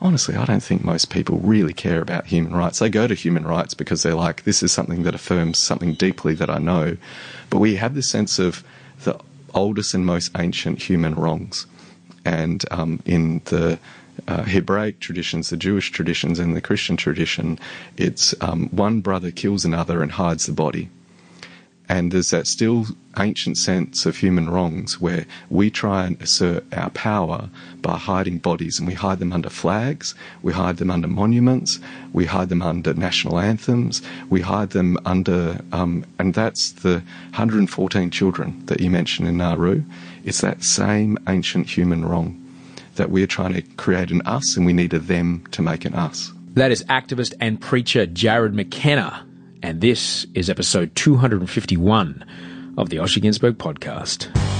Honestly, I don't think most people really care about human rights. They go to human rights because they're like, this is something that affirms something deeply that I know. But we have this sense of the oldest and most ancient human wrongs. And um, in the uh, Hebraic traditions, the Jewish traditions, and the Christian tradition, it's um, one brother kills another and hides the body. And there's that still ancient sense of human wrongs where we try and assert our power by hiding bodies and we hide them under flags, we hide them under monuments, we hide them under national anthems, we hide them under, um, and that's the 114 children that you mentioned in Nauru. It's that same ancient human wrong that we're trying to create an us and we need a them to make an us. That is activist and preacher Jarrod McKenna and this is episode 251 of the Osher Günsberg podcast.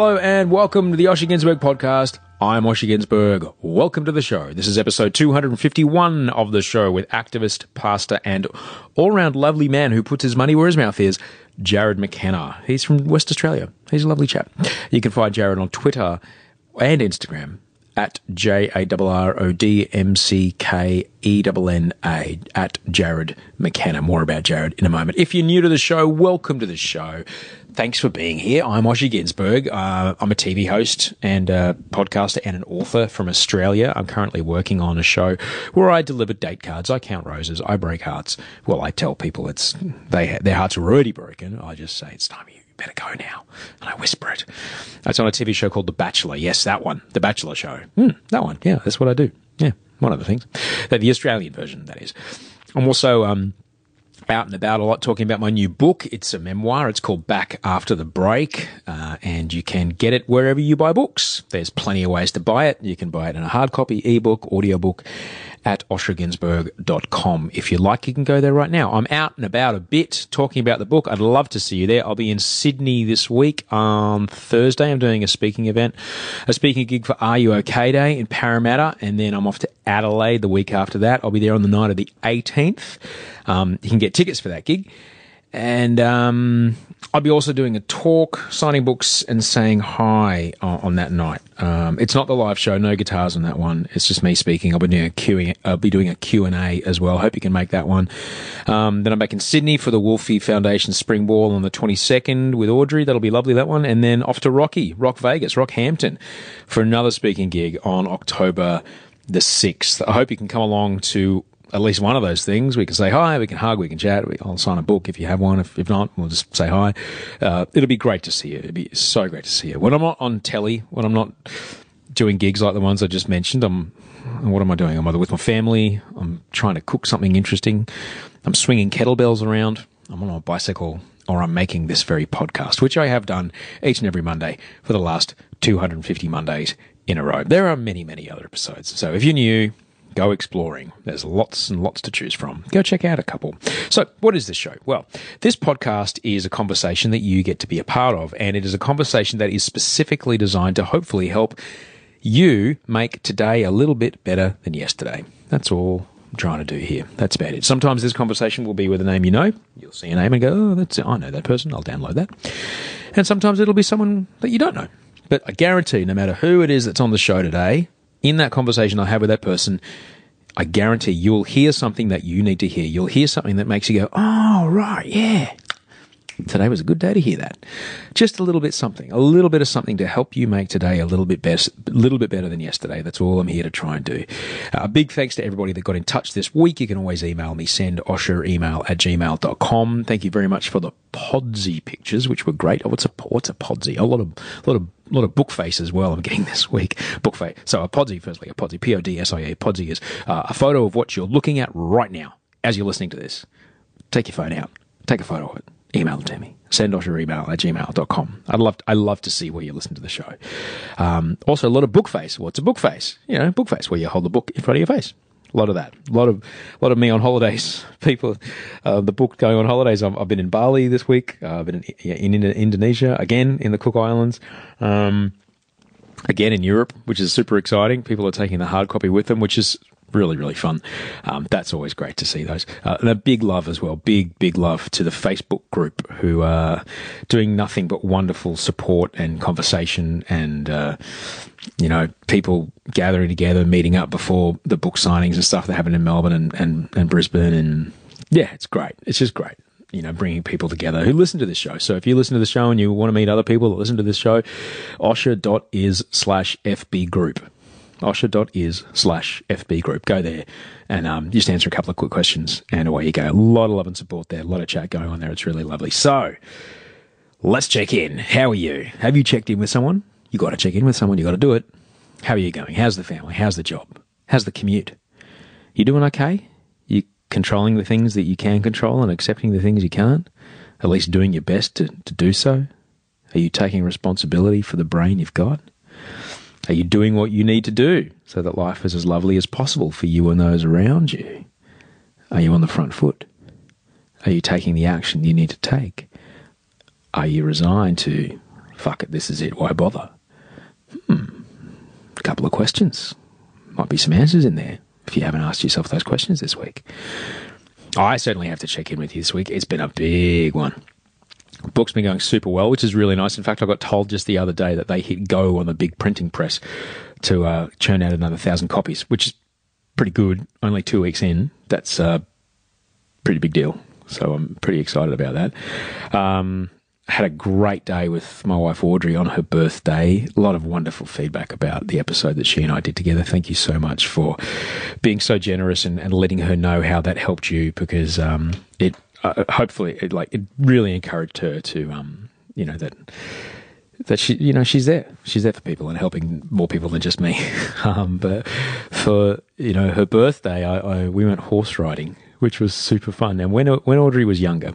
Hello and welcome to the Osher Günsberg podcast. I'm Osher Günsberg. Welcome to the show. This is episode 251 of the show with activist, pastor, and all-round lovely man who puts his money where his mouth is, Jarrod McKenna. He's from West Australia. He's a lovely chap. You can find Jarrod on Twitter and Instagram at J A R R O D M C K E N N A at Jarrod McKenna. More about Jarrod in a moment. If you're new to the show, welcome to the show. Thanks for being here. I'm Osher Günsberg. Uh, I'm a TV host and a podcaster and an author from Australia. I'm currently working on a show where I deliver date cards. I count roses. I break hearts. Well, I tell people it's they their hearts are already broken. I just say it's time you better go now. And I whisper it. It's on a TV show called The Bachelor. Yes, that one. The Bachelor show. Hmm, that one. Yeah, that's what I do. Yeah, one of the things. The Australian version, that is. I'm also, um, out and about a lot talking about my new book. It's a memoir. It's called Back After the Break, uh, and you can get it wherever you buy books. There's plenty of ways to buy it. You can buy it in a hard copy, ebook, audiobook at oshergunsberg.com. If you like, you can go there right now. I'm out and about a bit talking about the book. I'd love to see you there. I'll be in Sydney this week on Thursday. I'm doing a speaking event, a speaking gig for Are You OK Day in Parramatta, and then I'm off to Adelaide the week after that. I'll be there on the night of the 18th. Um, you can get tickets for that gig. And um, I'll be also doing a talk, signing books, and saying hi on, on that night. Um, it's not the live show, no guitars on that one. It's just me speaking. I'll be doing a Q. I'll be doing a Q and A as well. Hope you can make that one. Um, then I'm back in Sydney for the Wolfie Foundation Spring Ball on the 22nd with Audrey. That'll be lovely. That one, and then off to Rocky, Rock Vegas, Rockhampton, for another speaking gig on October the 6th. I hope you can come along to at least one of those things. We can say hi, we can hug, we can chat. We, I'll sign a book if you have one. If, if not, we'll just say hi. Uh, it'll be great to see you. It'll be so great to see you. When I'm not on telly, when I'm not doing gigs like the ones I just mentioned. I'm, what am I doing? I'm either with my family. I'm trying to cook something interesting. I'm swinging kettlebells around. I'm on a bicycle or I'm making this very podcast, which I have done each and every Monday for the last 250 Mondays in a row. There are many, many other episodes. So if you're new, go exploring. There's lots and lots to choose from. Go check out a couple. So, what is this show? Well, this podcast is a conversation that you get to be a part of, and it is a conversation that is specifically designed to hopefully help you make today a little bit better than yesterday. That's all I'm trying to do here. That's about it. Sometimes this conversation will be with a name you know. You'll see a name and go, oh, that's it. I know that person. I'll download that. And sometimes it'll be someone that you don't know. But I guarantee, no matter who it is that's on the show today, in that conversation I have with that person, I guarantee you'll hear something that you need to hear. You'll hear something that makes you go, oh, right, yeah. Today was a good day to hear that. Just a little bit something, a little bit of something to help you make today a little bit better, a little bit better than yesterday. That's all I'm here to try and do. A uh, big thanks to everybody that got in touch this week. You can always email me, send Osher email at gmail.com. Thank you very much for the Podsy pictures, which were great. Oh, what's a, what's a Podsy? A lot of, a lot of, a lot of book face as well. I'm getting this week. Book face. So a Podsy, firstly, a Podsy, P-O-D-S-I-A. Podsy is uh, a photo of what you're looking at right now as you're listening to this. Take your phone out. Take a photo of it email to me. Send us your email at gmail.com. I'd love, to, I love to see where you listen to the show. Um, also, a lot of book face. What's a book face? You know, book face, where you hold the book in front of your face. A lot of that. A lot of, a lot of me on holidays. People, uh, the book going on holidays. I've, I've been in Bali this week. Uh, I've been in, in, in, Indonesia again in the Cook Islands. Um, again in Europe, which is super exciting. People are taking the hard copy with them, which is really, really fun. Um, that's always great to see those. Uh, and a big love as well, big, big love to the Facebook group who are doing nothing but wonderful support and conversation and, uh, you know, people gathering together, meeting up before the book signings and stuff that happen in Melbourne and, and, and Brisbane. And yeah, it's great. It's just great you know, bringing people together who listen to this show. So if you listen to the show and you want to meet other people that listen to this show, osher.is slash FB group osher.is slash FB group. Go there and um, just answer a couple of quick questions and away you go. A lot of love and support there, a lot of chat going on there. It's really lovely. So let's check in. How are you? Have you checked in with someone? You got to check in with someone. You got to do it. How are you going? How's the family? How's the job? How's the commute? You doing okay? You controlling the things that you can control and accepting the things you can't? At least doing your best to, to do so? Are you taking responsibility for the brain you've got? Are you doing what you need to do so that life is as lovely as possible for you and those around you? Are you on the front foot? Are you taking the action you need to take? Are you resigned to, fuck it, this is it, why bother? Hmm. A couple of questions. Might be some answers in there if you haven't asked yourself those questions this week. I certainly have to check in with you this week. It's been a big one book's been going super well, which is really nice. In fact, I got told just the other day that they hit go on the big printing press to uh, churn out another thousand copies, which is pretty good. Only two weeks in, that's a pretty big deal. So I'm pretty excited about that. Um, had a great day with my wife Audrey on her birthday. A lot of wonderful feedback about the episode that she and I did together. Thank you so much for being so generous and, and letting her know how that helped you because um, it uh, hopefully, it, like it really encouraged her to, um, you know, that that she, you know, she's there. She's there for people and helping more people than just me. um, but for you know her birthday, I, I, we went horse riding, which was super fun. And when when Audrey was younger,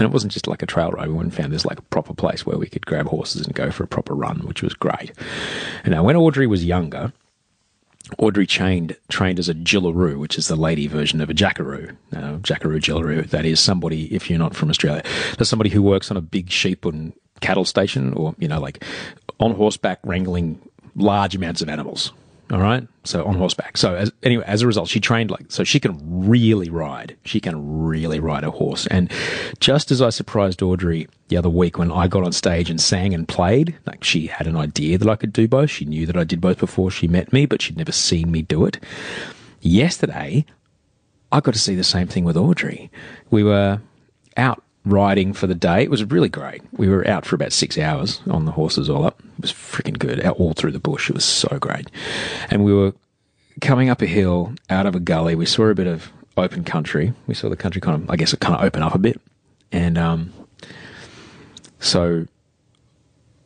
and it wasn't just like a trail ride. We went and found this like a proper place where we could grab horses and go for a proper run, which was great. And now when Audrey was younger, Audrey trained trained as a jillaroo, which is the lady version of a jackaroo. Uh, jackaroo, jillaroo. That is somebody, if you're not from Australia, that's somebody who works on a big sheep and cattle station, or you know, like on horseback wrangling large amounts of animals. All right. So on horseback. So as, anyway, as a result, she trained like, so she can really ride. She can really ride a horse. And just as I surprised Audrey the other week when I got on stage and sang and played, like she had an idea that I could do both. She knew that I did both before she met me, but she'd never seen me do it. Yesterday, I got to see the same thing with Audrey. We were out riding for the day. It was really great. We were out for about six hours on the horses all up. It was freaking good, out all through the bush. It was so great. And we were coming up a hill out of a gully. We saw a bit of open country. We saw the country kind of, I guess, it kind of open up a bit. And um, so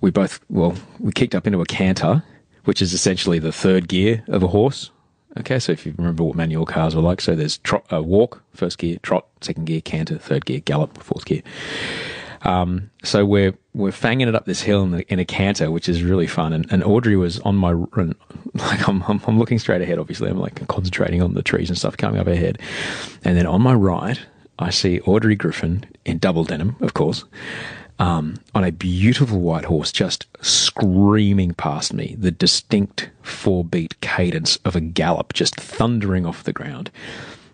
we both, well, we kicked up into a canter. which is essentially the third gear of a horse. Okay, so if you remember what manual cars were like, so there's trot, uh, walk, first gear, trot, second gear, canter, third gear, gallop, fourth gear. Um, so we're we're fanging it up this hill in, the, in a canter, which is really fun. And, and Audrey was on my like I'm, I'm, I'm looking straight ahead. Obviously, I'm like concentrating on the trees and stuff coming up ahead. And then on my right, I see Audrey Griffen in double denim, of course, um, on a beautiful white horse, just screaming past me. The distinct four beat cadence of a gallop, just thundering off the ground.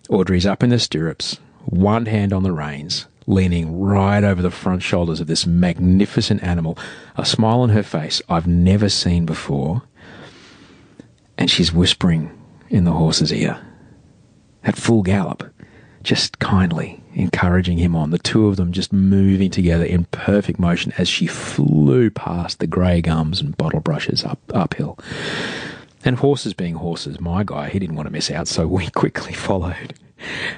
Audrey's up in the stirrups, one hand on the reins, leaning right over the front shoulders of this magnificent animal, a smile on her face I've never seen before. And she's whispering in the horse's ear at full gallop, just kindly encouraging him on. The two of them just moving together in perfect motion as she flew past the grey gums and bottle brushes up uphill. And horses being horses, my guy, he didn't want to miss out, so we quickly followed.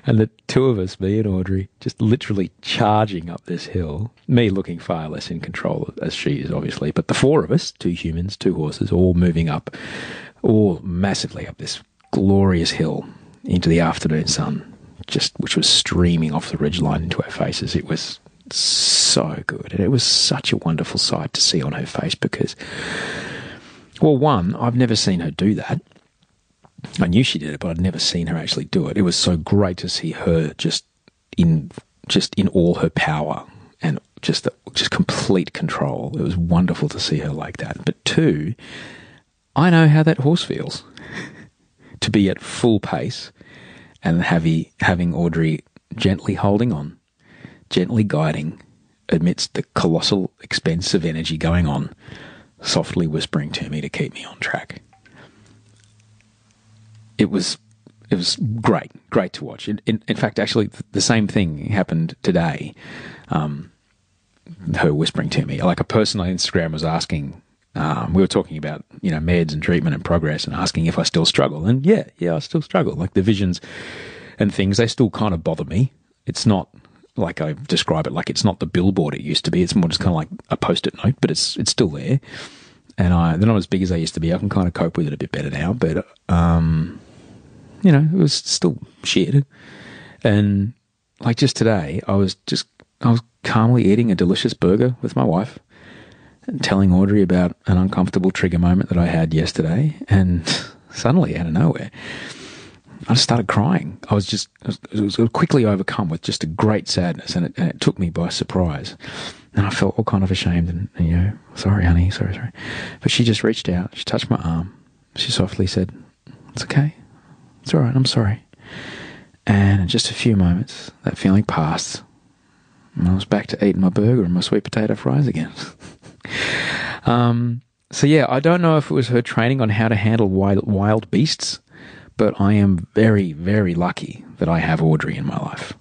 And the two of us, me and Audrey, just literally charging up this hill. Me looking far less in control as she is, obviously, but the four of us, two humans, two horses, all moving up, all massively up this glorious hill into the afternoon sun, just which was streaming off the ridgeline into our faces. It was so good, and it was such a wonderful sight to see on her face because, well, one, I've never seen her do that. I knew she did it, but I'd never seen her actually do it. It was so great to see her just in just in all her power and just just complete control. It was wonderful to see her like that. But two, I know how that horse feels to be at full pace and having having Audrey gently holding on, gently guiding amidst the colossal expense of energy going on, softly whispering to me to keep me on track it was it was great, great to watch. In, in, in fact, actually, the same thing happened today. Um, her whispering to me, like a person on Instagram was asking. Um, we were talking about you know meds and treatment and progress, and asking if I still struggle. And yeah, yeah, I still struggle. Like the visions and things, they still kind of bother me. It's not like I describe it like it's not the billboard it used to be. It's more just kind of like a post-it note, but it's it's still there. And I they're not as big as they used to be. I can kind of cope with it a bit better now, but um, you know, it was still shit. And like just today, I was just, I was calmly eating a delicious burger with my wife telling Audrey about an uncomfortable trigger moment that I had yesterday. And suddenly, out of nowhere, I just started crying. I was just, I was, quickly overcome with just a great sadness and it, and it, took me by surprise. And I felt all kind of ashamed and, and, you know, sorry, honey, sorry, sorry. But she just reached out, she touched my arm, she softly said, It's okay. It's all right, I'm sorry. And in just a few moments, that feeling passed, and I was back to eating my burger and my sweet potato fries again. um, so, yeah, I don't know if it was her training on how to handle wild, wild beasts, but I am very, very lucky that I have Audrey in my life.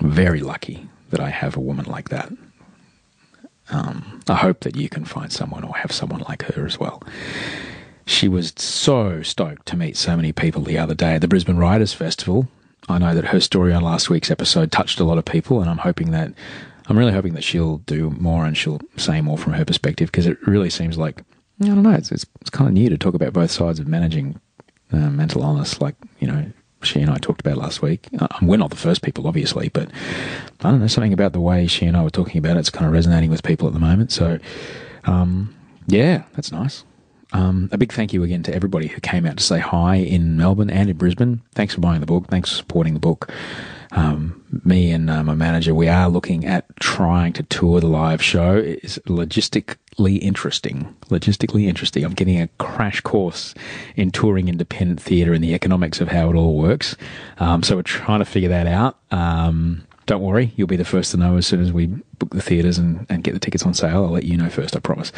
Very lucky that I have a woman like that. Um, I hope that you can find someone or have someone like her as well. She was so stoked to meet so many people the other day at the Brisbane Writers Festival. I know that her story on last week's episode touched a lot of people, and I'm hoping that I'm really hoping that she'll do more and she'll say more from her perspective because it really seems like I don't know. It's, it's, it's kind of new to talk about both sides of managing uh, mental illness, like you know she and I talked about last week. Uh, we're not the first people, obviously, but I don't know something about the way she and I were talking about it. It's kind of resonating with people at the moment. So, um, yeah, that's nice. Um, a big thank you again to everybody who came out to say hi in Melbourne and in Brisbane. Thanks for buying the book. Thanks for supporting the book. Um, me and uh, my manager, we are looking at trying to tour the live show. It's logistically interesting. Logistically interesting. I'm getting a crash course in touring independent theatre and the economics of how it all works. Um, so we're trying to figure that out. Um, don't worry, you'll be the first to know as soon as we book the theatres and, and get the tickets on sale. I'll let you know first, I promise.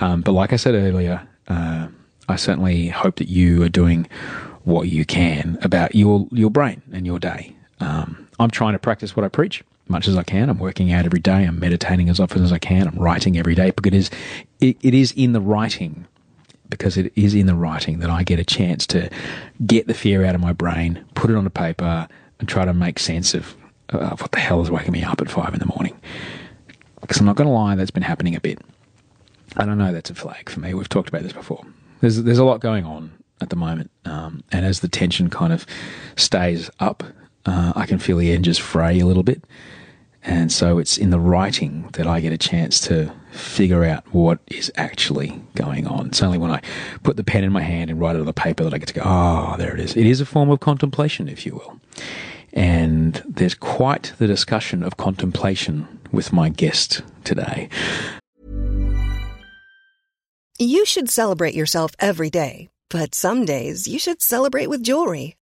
Um, but like I said earlier, uh, I certainly hope that you are doing what you can about your your brain and your day. Um, I'm trying to practice what I preach as much as I can. I'm working out every day. I'm meditating as often as I can. I'm writing every day because it is it, it is in the writing because it is in the writing that I get a chance to get the fear out of my brain, put it on a paper, and try to make sense of, of what the hell is waking me up at five in the morning. Because I'm not going to lie, that's been happening a bit. I don't know. That's a flag for me. We've talked about this before. There's there's a lot going on at the moment, um, and as the tension kind of stays up, uh, I can feel the edges fray a little bit. And so it's in the writing that I get a chance to figure out what is actually going on. It's only when I put the pen in my hand and write it on the paper that I get to go, oh, there it is. It is a form of contemplation, if you will. And there's quite the discussion of contemplation with my guest today. You should celebrate yourself every day, but some days you should celebrate with jewelry.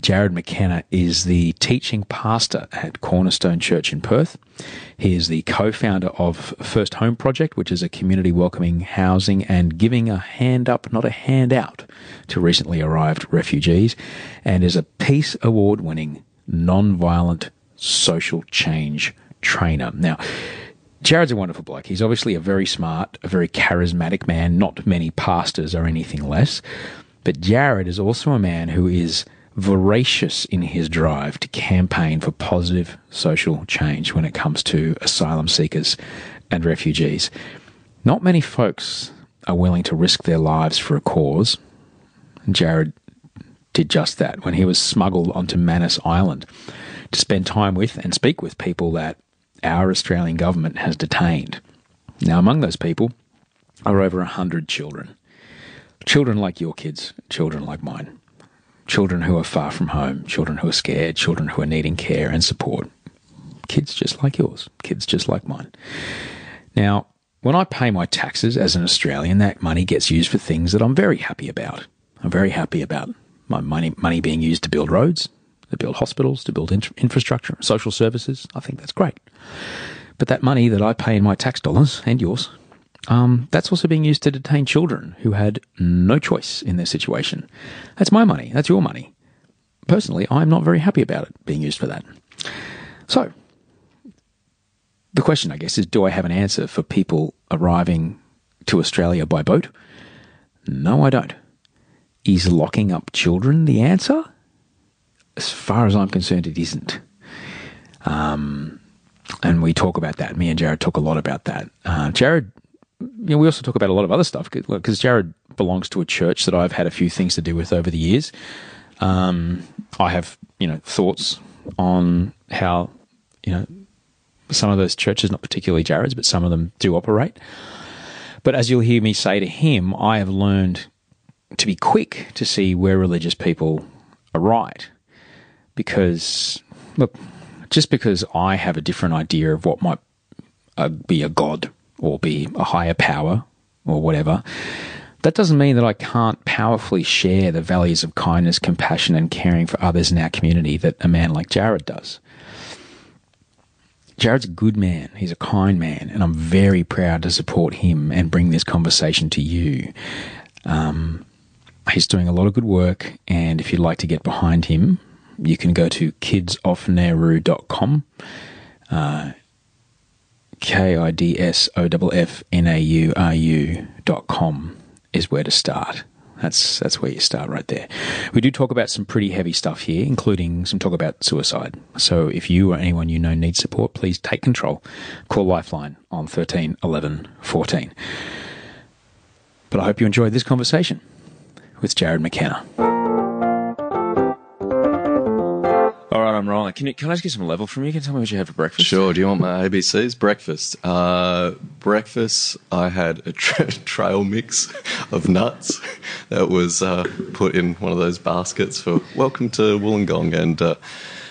Jarrod McKenna is the teaching pastor at Cornerstone Church in Perth. He is the co founder of First Home Project, which is a community welcoming housing and giving a hand up, not a hand out, to recently arrived refugees, and is a Peace Award winning non-violent social change trainer. Now, Jarrod's a wonderful bloke. He's obviously a very smart, a very charismatic man. Not many pastors are anything less. But Jarrod is also a man who is voracious in his drive to campaign for positive social change when it comes to asylum seekers and refugees. Not many folks are willing to risk their lives for a cause. Jarrod did just that when he was smuggled onto Manus Island to spend time with and speak with people that our Australian government has detained. Now, among those people are over a hundred children. Children like your kids, children like mine children who are far from home, children who are scared, children who are needing care and support. Kids just like yours, kids just like mine. Now, when I pay my taxes as an Australian, that money gets used for things that I'm very happy about. I'm very happy about my money, money being used to build roads, to build hospitals, to build infrastructure, social services. I think that's great. But that money that I pay in my tax dollars and yours um, that's also being used to detain children who had no choice in their situation. That's my money. That's your money. Personally, I'm not very happy about it being used for that. So, the question, I guess, is do I have an answer for people arriving to Australia by boat? No, I don't. Is locking up children the answer? As far as I'm concerned, it isn't. Um, and we talk about that. Me and Jarrod talk a lot about that. Uh, Jarrod you know, we also talk about a lot of other stuff because Jarrod belongs to a church that I've had a few things to do with over the years. Um, I have, you know, thoughts on how, you know, some of those churches, not particularly Jarrod's, but some of them do operate. But as you'll hear me say to him, I have learned to be quick to see where religious people are right. Because, look, just because I have a different idea of what might uh, be a God or be a higher power or whatever, that doesn't mean that I can't powerfully share the values of kindness, compassion, and caring for others in our community that a man like Jarrod does. Jarrod's a good man. He's a kind man, and I'm very proud to support him and bring this conversation to you. Um, he's doing a lot of good work, and if you'd like to get behind him, you can go to kidsoffnauru.com. Uh, K I D S O F F N A U R U dot com is where to start. That's that's where you start right there. We do talk about some pretty heavy stuff here, including some talk about suicide. So if you or anyone you know needs support, please take control. Call Lifeline on 13 11 14. But I hope you enjoyed this conversation with Jarrod McKenna. I'm rolling. Can you, can I just get some level from you? Can you tell me what you had for breakfast? Sure. Do you want my ABCs? Breakfast. Uh, breakfast. I had a tra- trail mix of nuts that was uh, put in one of those baskets for welcome to Wollongong, and uh,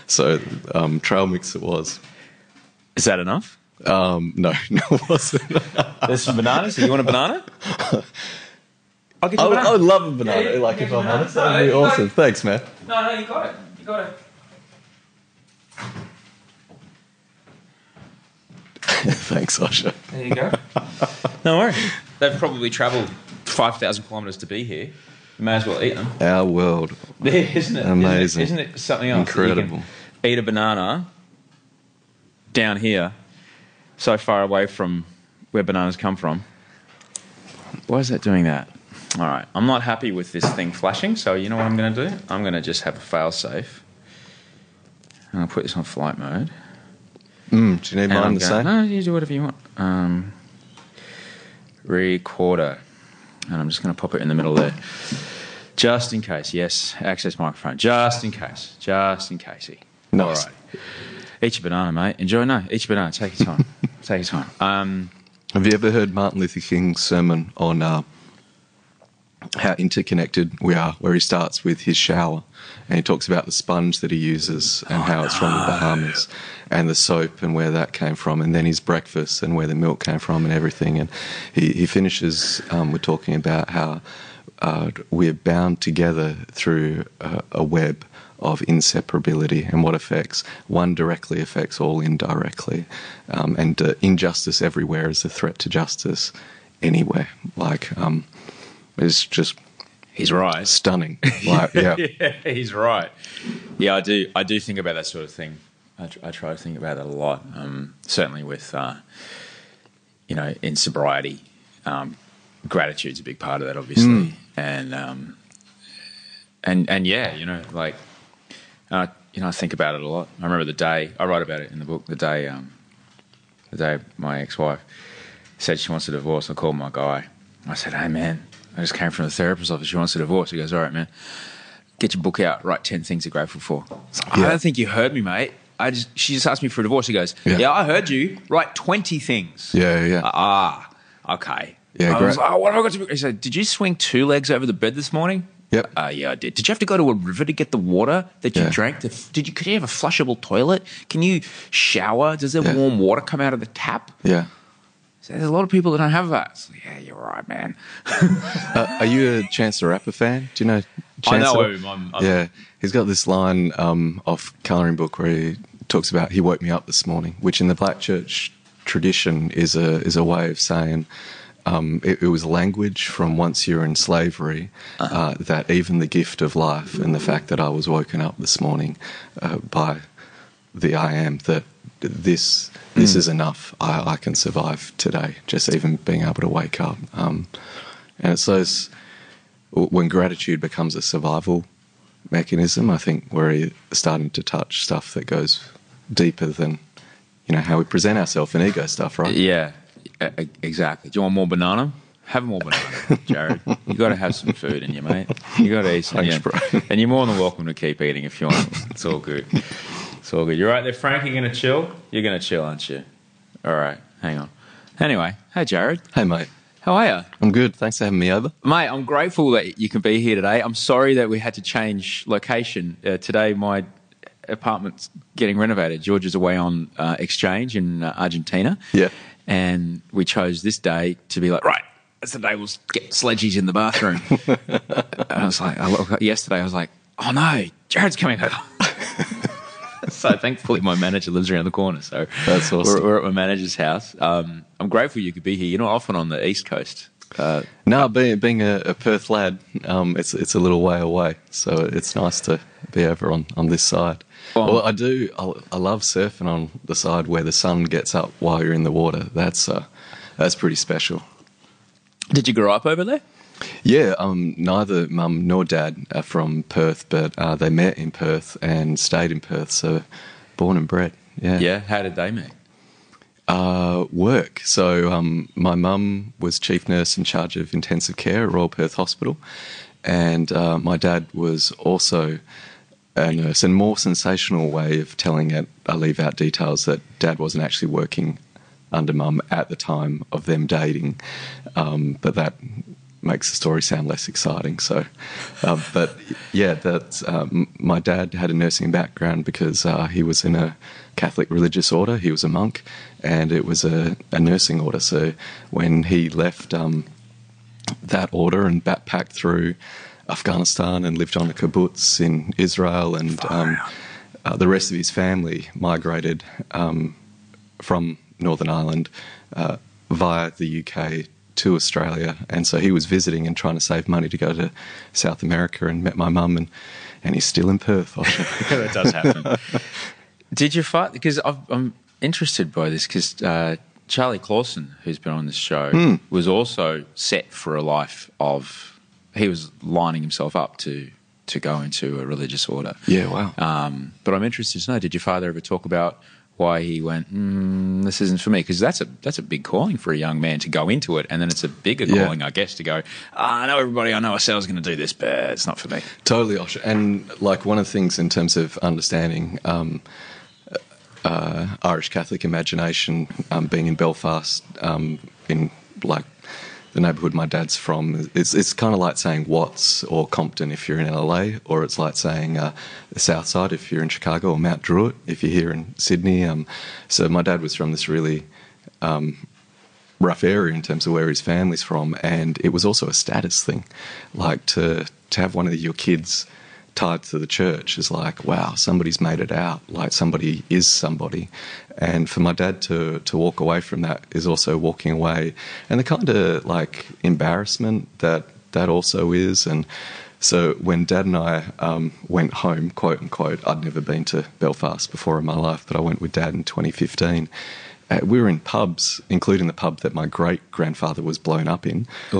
so um, trail mix it was. Is that enough? Um, no, no, it wasn't. There's some bananas. Do you want a banana? I'll get I you a would, banana. I would love a banana. Yeah, yeah, like if I'm banana. honest, that'd be you awesome. it. Thanks, man. No, no, you got it. You got it. Thanks, Osher. There you go. no worries. They've probably travelled 5,000 kilometres to be here. You may as well eat them. Our world. Isn't it? Amazing. Isn't it, isn't it something else? that you can Incredible. eat a banana down here, so far away from where bananas come from. Why is that doing that? All right. I'm not happy with this thing flashing, so you know what I'm going to do? I'm going to just have a fail safe. Going to put this on flight mode. Mm, do you need And mine I'm the going, same? No, you do whatever you want. Um, recorder. And I'm just going to pop it in the middle there. Just in case. Yes, access microphone. Just in case. Just in casey. Nice. All right. Eat your banana, mate. Enjoy. No, eat your banana. Take your time. Take your time. Um, Have you ever heard Martin Luther King's sermon on uh, how interconnected we are, where he starts with his shower and he talks about the sponge that he uses and how it's from the Bahamas and the soap and where that came from, and then his breakfast and where the milk came from and everything. And he, he finishes um, with talking about how uh, we're bound together through a, a web of inseparability and what affects one directly affects all indirectly. Um, and uh, injustice everywhere is a threat to justice anywhere like um, it's just he's right. stunning like yeah yeah, he's right. Yeah, I do. I do think about that sort of thing. I, tr- I try to think about that a lot. Um, certainly with, uh, you know, in sobriety, um, gratitude's a big part of that, obviously, and um, and and yeah, you know, like, uh, you know, I think about it a lot. I remember the day I write about it in the book. The day, um, the day my ex-wife said she wants a divorce. I called my guy. I said, "Hey, man, I just came from the therapist's office. She wants a divorce." He goes, "All right, man." get your book out, write 10 things you're grateful for. Like, I don't think you heard me, mate. I just, she just asked me for a divorce. He goes, Yeah. yeah, I heard you. Write 20 things. yeah yeah Ah, okay. Yeah, I was like, oh, what have I got to do? He said, did you swing two legs over the bed this morning? Yep. Uh, yeah, I did. Did you have to go to a river to get the water that you Yeah. drank? Did you? Could you have a flushable toilet? Can you shower? Does there Yeah. warm water come out of the tap? yeah So there's a lot of people that don't have that. It's like, yeah, you're right, man. uh, are you a Chance the Rapper fan do you know Chance I know him. I'm, I'm, yeah he's got this line um, off colouring book where he talks about he woke me up this morning which in the black church tradition is a is a way of saying um, it, it was language from once you're in slavery uh, that even the gift of life and the fact that I was woken up this morning uh, by the I am that this this is enough. I, I can survive today, just even being able to wake up. Um, and it's those when gratitude becomes a survival mechanism. I think we're starting to touch stuff that goes deeper than you know how we present ourselves and ego stuff, right? Yeah, exactly. Do you want more banana? Have more banana, Jarrod. you got to have some food in you, mate. You got to eat some. Thanks, yeah. bro. And you're more than welcome to keep eating if you want. It's all good. It's all good. You're right there, Frank. You're going to chill. You're going to chill, aren't you? All right. Hang on. Anyway, hey, Jarrod. Hey, mate, How are you? I'm good. Thanks for having me over. Mate, I'm grateful that you can be here today. I'm sorry that we had to change location. Uh, today, my apartment's getting renovated. George is away on uh, exchange in uh, Argentina. Yeah. And we chose this day to be like, right, that's the day we'll get sledgies in the bathroom. and I was like, I look, yesterday, I was like, oh no, Jarrod's coming over. So thankfully, my manager lives around the corner. So That's awesome. We're, we're at my manager's house. Um, I'm grateful you could be here. You're not often on the East Coast. Uh, No, being being a, a Perth lad, um, it's it's a little way away, so it's nice to be over on, on this side. Well- well, I do. I, I love surfing on the side where the sun gets up while you're in the water. That's uh, that's pretty special. Did you grow up over there? Yeah, um, neither mum nor dad are from Perth, but uh, they met in Perth and stayed in Perth, so born and bred. Yeah. Yeah. How did they meet? Uh, work. So um, my mum was chief nurse in charge of intensive care at Royal Perth Hospital, and uh, my dad was also a nurse, and more sensational way of telling it. I leave out details that Dad wasn't actually working under Mum at the time of them dating, um, but that makes the story sound less exciting. So, uh, but yeah, that um, my dad had a nursing background because uh, he was in a Catholic religious order. He was a monk, and it was a, a nursing order. So when he left um, that order and backpacked through Afghanistan and lived on a kibbutz in Israel, and um, uh, the rest of his family migrated um, from Northern Ireland uh, via the UK to Australia, and so he was visiting and trying to save money to go to South America, and met my mum, and and he's still in Perth. that does happen. Did you fight? Because I'm interested by this because uh, Charlie Clausen, who's been on this show, Mm. was also set for a life of. He was lining himself up to to go into a religious order. Yeah, wow. Um, but I'm interested to know: Did your father ever talk about why he went? Mm, this isn't for me because that's a that's a big calling for a young man to go into it, and then it's a bigger Yeah. calling, I guess, to go. "Ah, I know everybody. I know ourselves going to do this, but it's not for me. Totally, Osh. And like one of the things in terms of understanding um, uh, Irish Catholic imagination, um, being in Belfast, um, in like the neighbourhood my dad's from, it's, it's kind of like saying Watts or Compton if you're in LA, or it's like saying uh, the South Side if you're in Chicago, or Mount Druitt if you're here in Sydney. Um, so my dad was from this really rough area in terms of where his family's from, and it was also a status thing. Like to to have one of your kids tied to the church is like, wow, somebody's made it out. Like somebody is somebody. And for my dad to to walk away from that is also walking away, and the kind of like embarrassment that that also is, and. So when Dad and I um, went home, quote unquote, I'd never been to Belfast before in my life, but I went with Dad in 2015 uh, we were in pubs, including the pub that my great grandfather was blown up in.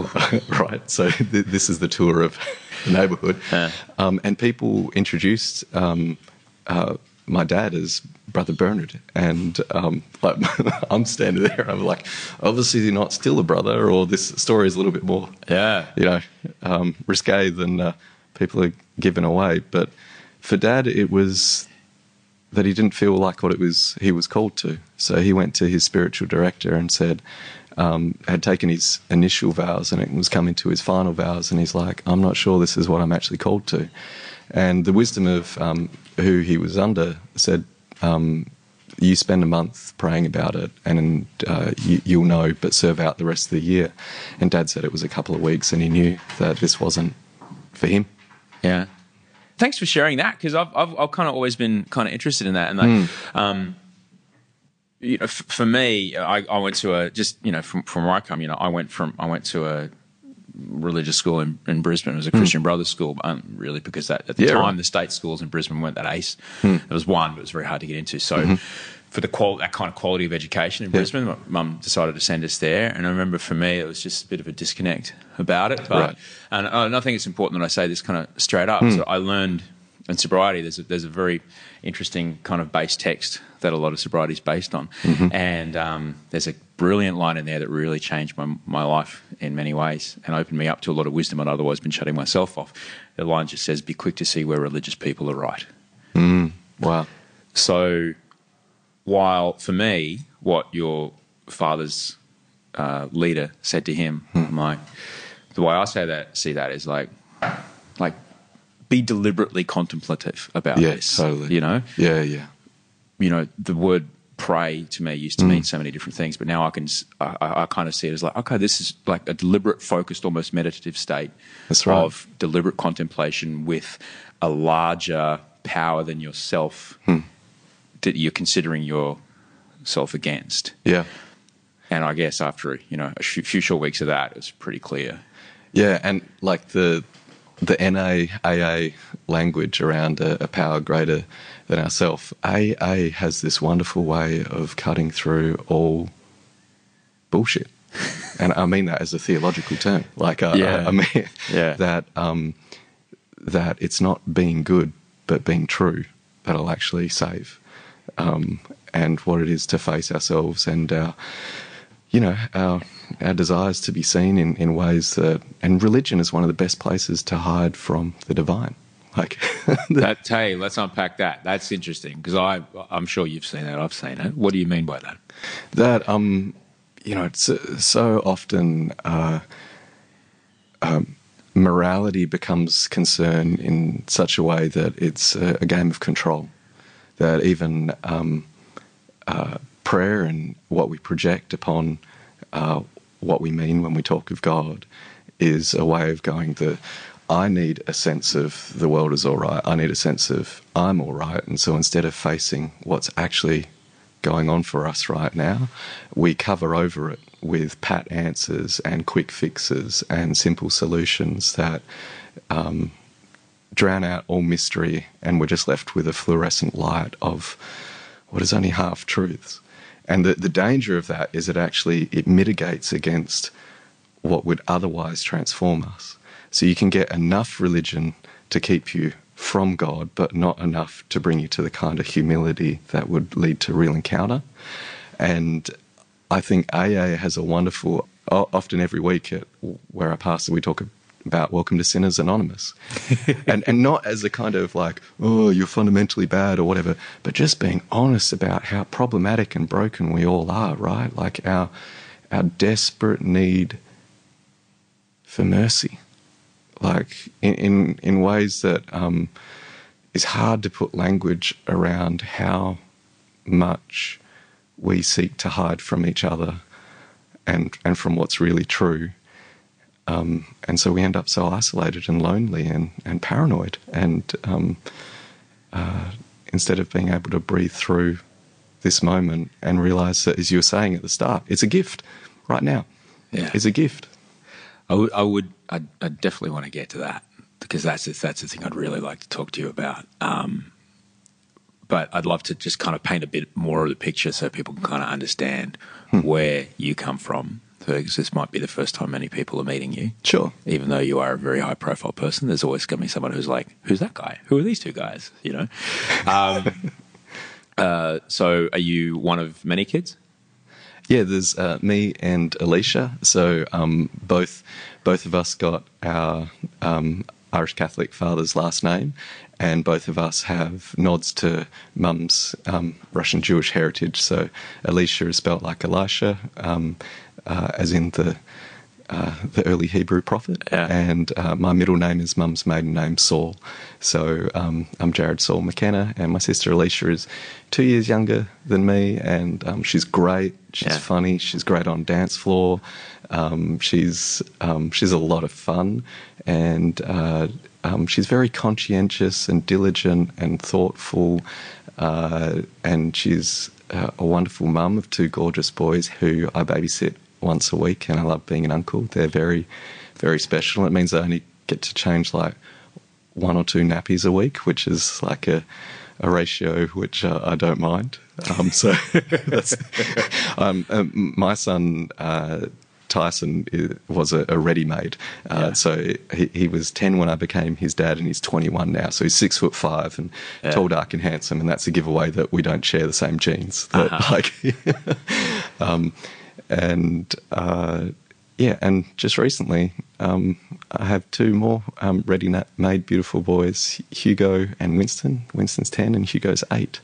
right. So th- this is the tour of the neighbourhood, um, and people introduced um, uh, my dad as brother Bernard, and um, like I'm standing there, and I'm like, obviously you're not still a brother, or this story is a little bit more, Yeah. you know, um, risque than uh, people are giving away. But for dad, it was that he didn't feel like what it was he was called to. So he went to his spiritual director and said, um, had taken his initial vows and it was coming to his final vows, and he's like, I'm not sure this is what I'm actually called to. And the wisdom of um, who he was under said, um, you spend a month praying about it and uh, you, you'll know, but serve out the rest of the year. And dad said it was a couple of weeks and he knew that this wasn't for him. Yeah. Thanks for sharing that because I've, I've I've kind of always been kind of interested in that. And like, um, you know, f- for me, I, I went to a just you know from from where I come, you know, I went from I went to a religious school in, in Brisbane. It was a Christian Brothers school, um, really because that, at the Yeah, time right. the state schools in Brisbane weren't that ace. There was one, but it was very hard to get into. So. For the qual- that kind of quality of education in Brisbane, my mum decided to send us there, and I remember for me it was just a bit of a disconnect about it. But Right. and, uh, and I think it's important that I say this kind of straight up. So I learned in sobriety. There's a, there's a very interesting kind of base text that a lot of sobriety is based on, and um, there's a brilliant line in there that really changed my my life in many ways and opened me up to a lot of wisdom I'd otherwise been shutting myself off. The line just says, "Be quick to see where religious people are right." Wow. So, while for me, what your father's uh, leader said to him, I'm like, the way I say that, see that is like, like, be deliberately contemplative about Yeah, this. totally. You know, Yeah, yeah. you know, the word pray to me used to mean mm. so many different things, but now I can, I kind of see it as like, okay, this is like a deliberate, focused, almost meditative state right. of deliberate contemplation with a larger power than yourself hmm. that you're considering yourself against. Yeah. And I guess after you know a sh- few short weeks of that, it was pretty clear. Yeah, and like the the NAAA language around a, a power greater than ourselves, AA has this wonderful way of cutting through all bullshit. and I mean that as a theological term. Like, uh, Yeah. I, I mean Yeah. that um, that it's not being good, but being true that'll actually save. Um, and what it is to face ourselves and our, you know, our our desires to be seen in, in ways that, and religion is one of the best places to hide from the divine. Like That hey, let's unpack that. That's interesting because I I'm sure you've seen that. I've seen it. What do you mean by that? that um you know it's uh, so often uh, um, morality becomes concern in such a way that it's a, a game of control that even um, uh, prayer and what we project upon uh, what we mean when we talk of God is a way of going that I need a sense of the world is all right. I need a sense of I'm all right. And so instead of facing what's actually going on for us right now, we cover over it with pat answers and quick fixes and simple solutions that um, drown out all mystery, and we're just left with a fluorescent light of what is only half truths. And the, the danger of that is it actually it mitigates against what would otherwise transform us. So you can get enough religion to keep you from God, but not enough to bring you to the kind of humility that would lead to real encounter. And I think AA has a wonderful, often every week at where I pastor, we talk about Welcome to Sinners Anonymous. and, and not as a kind of like, oh, you're fundamentally bad or whatever, but just being honest about how problematic and broken we all are, right? Like our, our desperate need for mercy, like in, in, in ways that um, is hard to put language around how much we seek to hide from each other and, and from what's really true. Um, and so we end up so isolated and lonely and, and paranoid. And um, uh, instead of being able to breathe through this moment and realize that, as you were saying at the start, it's a gift right now. Yeah. It's a gift. I would, I would, I, I definitely want to get to that because that's that's the thing I'd really like to talk to you about. Um, but I'd love to just kind of paint a bit more of the picture so people can kind of understand where you come from. Because this might be the first time many people are meeting you. Sure. Even though you are a very high profile person, there's always going to be someone who's like, "Who's that guy? Who are these two guys?" You know. Um, uh, so, are you one of many kids? Yeah, there's uh, me and Alicia. So um, both both of us got our um, Irish Catholic father's last name, and both of us have nods to mum's um, Russian Jewish heritage. So Alicia is spelt like Elisha, um, uh, as in the uh, the early Hebrew prophet, Yeah. and uh, my middle name is mum's maiden name, Saul. So um, I'm Jarrod Saul McKenna, and my sister Alicia is two years younger than me, and um, she's great. She's Yeah. funny. She's great on dance floor. Um, she's um, she's a lot of fun, and uh, um, she's very conscientious and diligent and thoughtful, uh, and she's uh, a wonderful mum of two gorgeous boys who I babysit once a week, and I love being an uncle. They're very, very special. It means I only get to change like one or two nappies a week, which is like a a ratio which uh, I don't mind. Um, so that's um, um, my son. Uh, Tyson was a, ready-made, uh, Yeah. so he, he was ten when I became his dad, and he's twenty-one now. So he's six foot five and Yeah. tall, dark, and handsome, and that's a giveaway that we don't share the same genes. That, Uh-huh. Like, um, and uh, yeah, and just recently, um, I have two more um, ready-made beautiful boys, Hugo and Winston. Winston's ten, and Hugo's eight.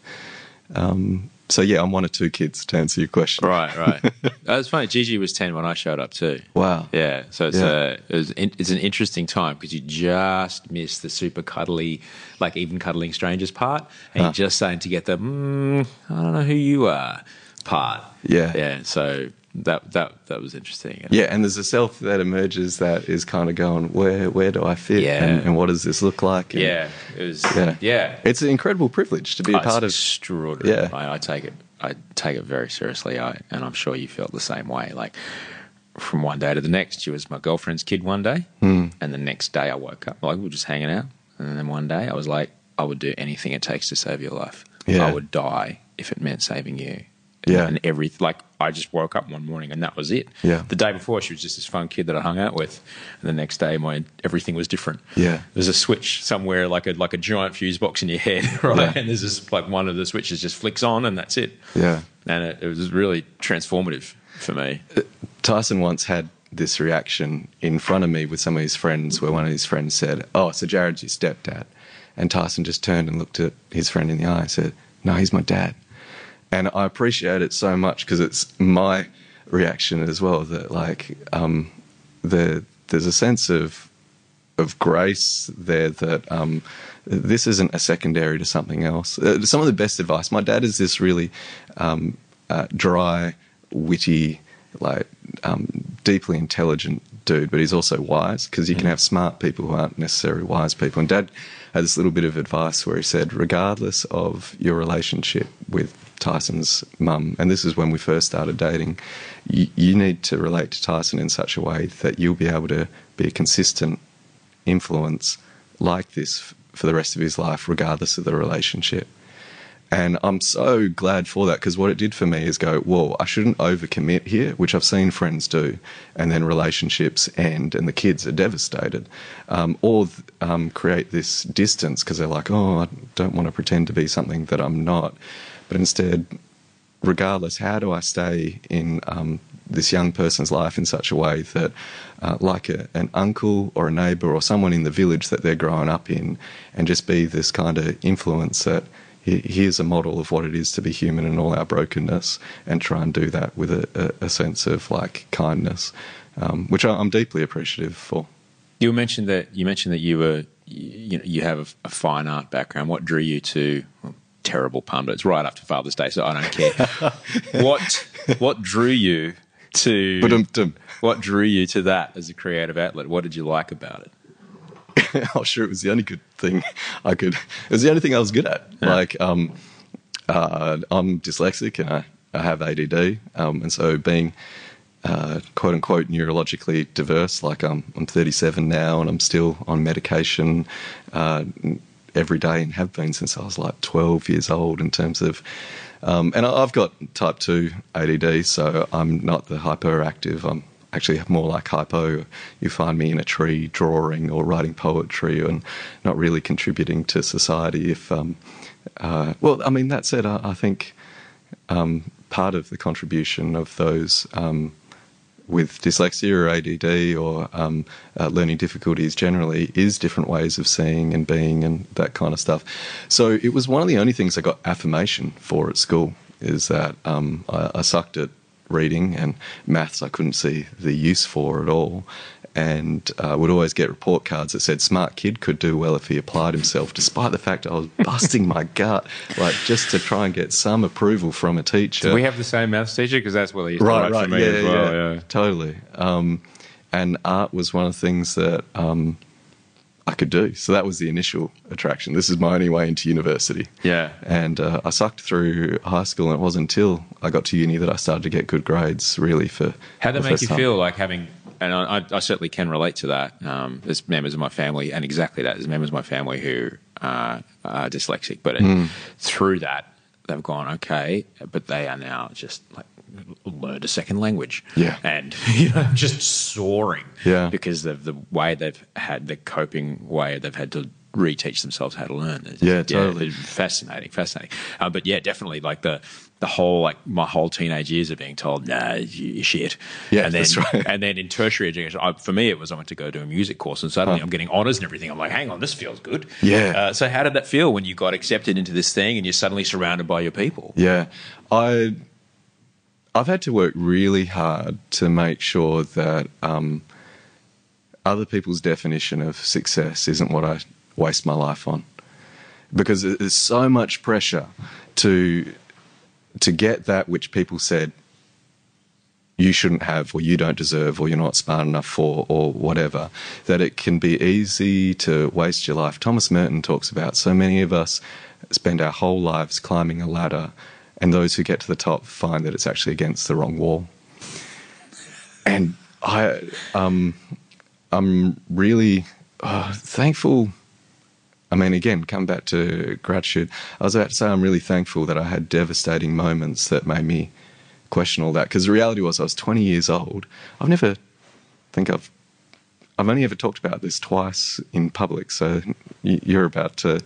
Um, so yeah, I'm one of two kids to answer your question. Right, right. That's funny. Gigi was ten when I showed up too. Wow. Yeah, so it's Yeah. a it it's an interesting time because you just miss the super cuddly, like even cuddling strangers part, and Huh. you're just saying to get the mm, I don't know who you are part. Yeah. yeah. So that that that was interesting. Yeah, and there's a self that emerges that is kind of going, where where do I fit, Yeah. and, and what does this look like? And, yeah. It was yeah, yeah. It's an incredible privilege to be a Oh, it's part of. extraordinary. Yeah. I, I take it. I take it very seriously. I, and I'm sure you felt the same way. Like from one day to the next, she was my girlfriend's kid one day, Hmm. and the next day I woke up like we were just hanging out, and then one day I was like, I would do anything it takes to save your life. Yeah. I would die if it meant saving you. Yeah. and every like I just woke up one morning and that was it. Yeah. The day before she was just this fun kid that I hung out with, and the next day my everything was different. Yeah. There's a switch somewhere, like a like a giant fuse box in your head, right? Yeah. And there's this like one of the switches just flicks on, and that's it. Yeah. And it, it was really transformative for me. Uh, Tyson once had this reaction in front of me with some of his friends, where one of his friends said, "Oh, so Jarrod's your stepdad," and Tyson just turned and looked at his friend in the eye and said, "No, he's my dad." And I appreciate it so much because it's my reaction as well. That like um, the there's a sense of of grace there that um, this isn't a secondary to something else. Uh, some of the best advice. My dad is this really um, uh, dry, witty, like um, deeply intelligent dude, but he's also wise because you can have smart people who aren't necessarily wise people. And dad had this little bit of advice where he said, regardless of your relationship with Tyson's mum, and this is when we first started dating, you, you need to relate to Tyson in such a way that you'll be able to be a consistent influence like this f- for the rest of his life, regardless of the relationship. And I'm so glad for that because what it did for me is go, whoa, I shouldn't overcommit here, which I've seen friends do. And then relationships end and the kids are devastated. Um, or um, create this distance because they're like, oh, I don't want to pretend to be something that I'm not. But instead, regardless, how do I stay in um, this young person's life in such a way that, uh, like a, an uncle or a neighbour or someone in the village that they're growing up in, and just be this kind of influence that he- here's a model of what it is to be human and all our brokenness, and try and do that with a, a, sense of like kindness, um, which I'm deeply appreciative for. You mentioned that you mentioned that you were you know you have a, fine art background. What drew you to terrible pun, but it's right after Father's Day, so I don't care. what what drew you to Ba-dum-dum. what drew you to that as a creative outlet? What did you like about it? oh, sure, it was the only good thing I could. It was the only thing I was good at. Like, um, uh, I'm dyslexic and I, I have ADD, um, and so being uh, quote unquote neurologically diverse, like I'm, I'm 37 now and I'm still on medication uh, every day and have been since I was like 12 years old. In terms of, um, and I've got type 2 ADD, so I'm not the hyperactive. I'm actually more like hypo. You find me in a tree drawing or writing poetry and not really contributing to society. If, um, uh, well, I mean, that said, I, I think um, part of the contribution of those um, with dyslexia or ADD or um, uh, learning difficulties generally is different ways of seeing and being and that kind of stuff. So it was one of the only things I got affirmation for at school is that um, I, I sucked at reading and maths I couldn't see the use for at all. And uh, would always get report cards that said "smart kid could do well if he applied himself," despite the fact I was busting my gut, like just to try and get some approval from a teacher. we have the same maths teacher because that's what he Right, right, for me yeah, as well. yeah, yeah. totally. Um, and art was one of the things that um, I could do. So that was the initial attraction. This is my only way into university. Yeah. And uh, I sucked through high school, and it wasn't until I got to uni that I started to get good grades. Really, for How did that make you time. feel like having, and I, I- certainly can relate to that. Um, there's members of my family, and exactly that. There's members of my family who uh, are dyslexic, but Hmm. it, through that, they've gone, okay, but they are now just like learned a second language. Yeah. And, you know, just soaring. Yeah. Because of the way they've had, the coping way they've had to reteach themselves how to learn. It's- Yeah, totally. it's fascinating, fascinating. Uh, but yeah, definitely like the the whole like my whole teenage years of being told, nah, you shit. Yeah, and then, that's right. And then in tertiary education, I, for me, it was I went to go do a music course, and suddenly I'm getting honors and everything. I'm like, hang on, this feels good. Yeah. Uh, so how did that feel when you got accepted into this thing and you're suddenly surrounded by your people? Yeah, I I've had to work really hard to make sure that um, other people's definition of success isn't what I waste my life on, because there's so much pressure to to get that which people said you shouldn't have or you don't deserve or you're not smart enough for or whatever that it can be easy to waste your life. Thomas merton talks about so many of us spend our whole lives climbing a ladder and those who get to the top find that it's actually against the wrong wall. And i um i'm really uh, thankful I mean, again, come back to gratitude. I was about to say I'm really thankful that I had devastating moments that made me question all that. Because the reality was, I was 20 years old. I've never think I've I've only ever talked about this twice in public. So you're about to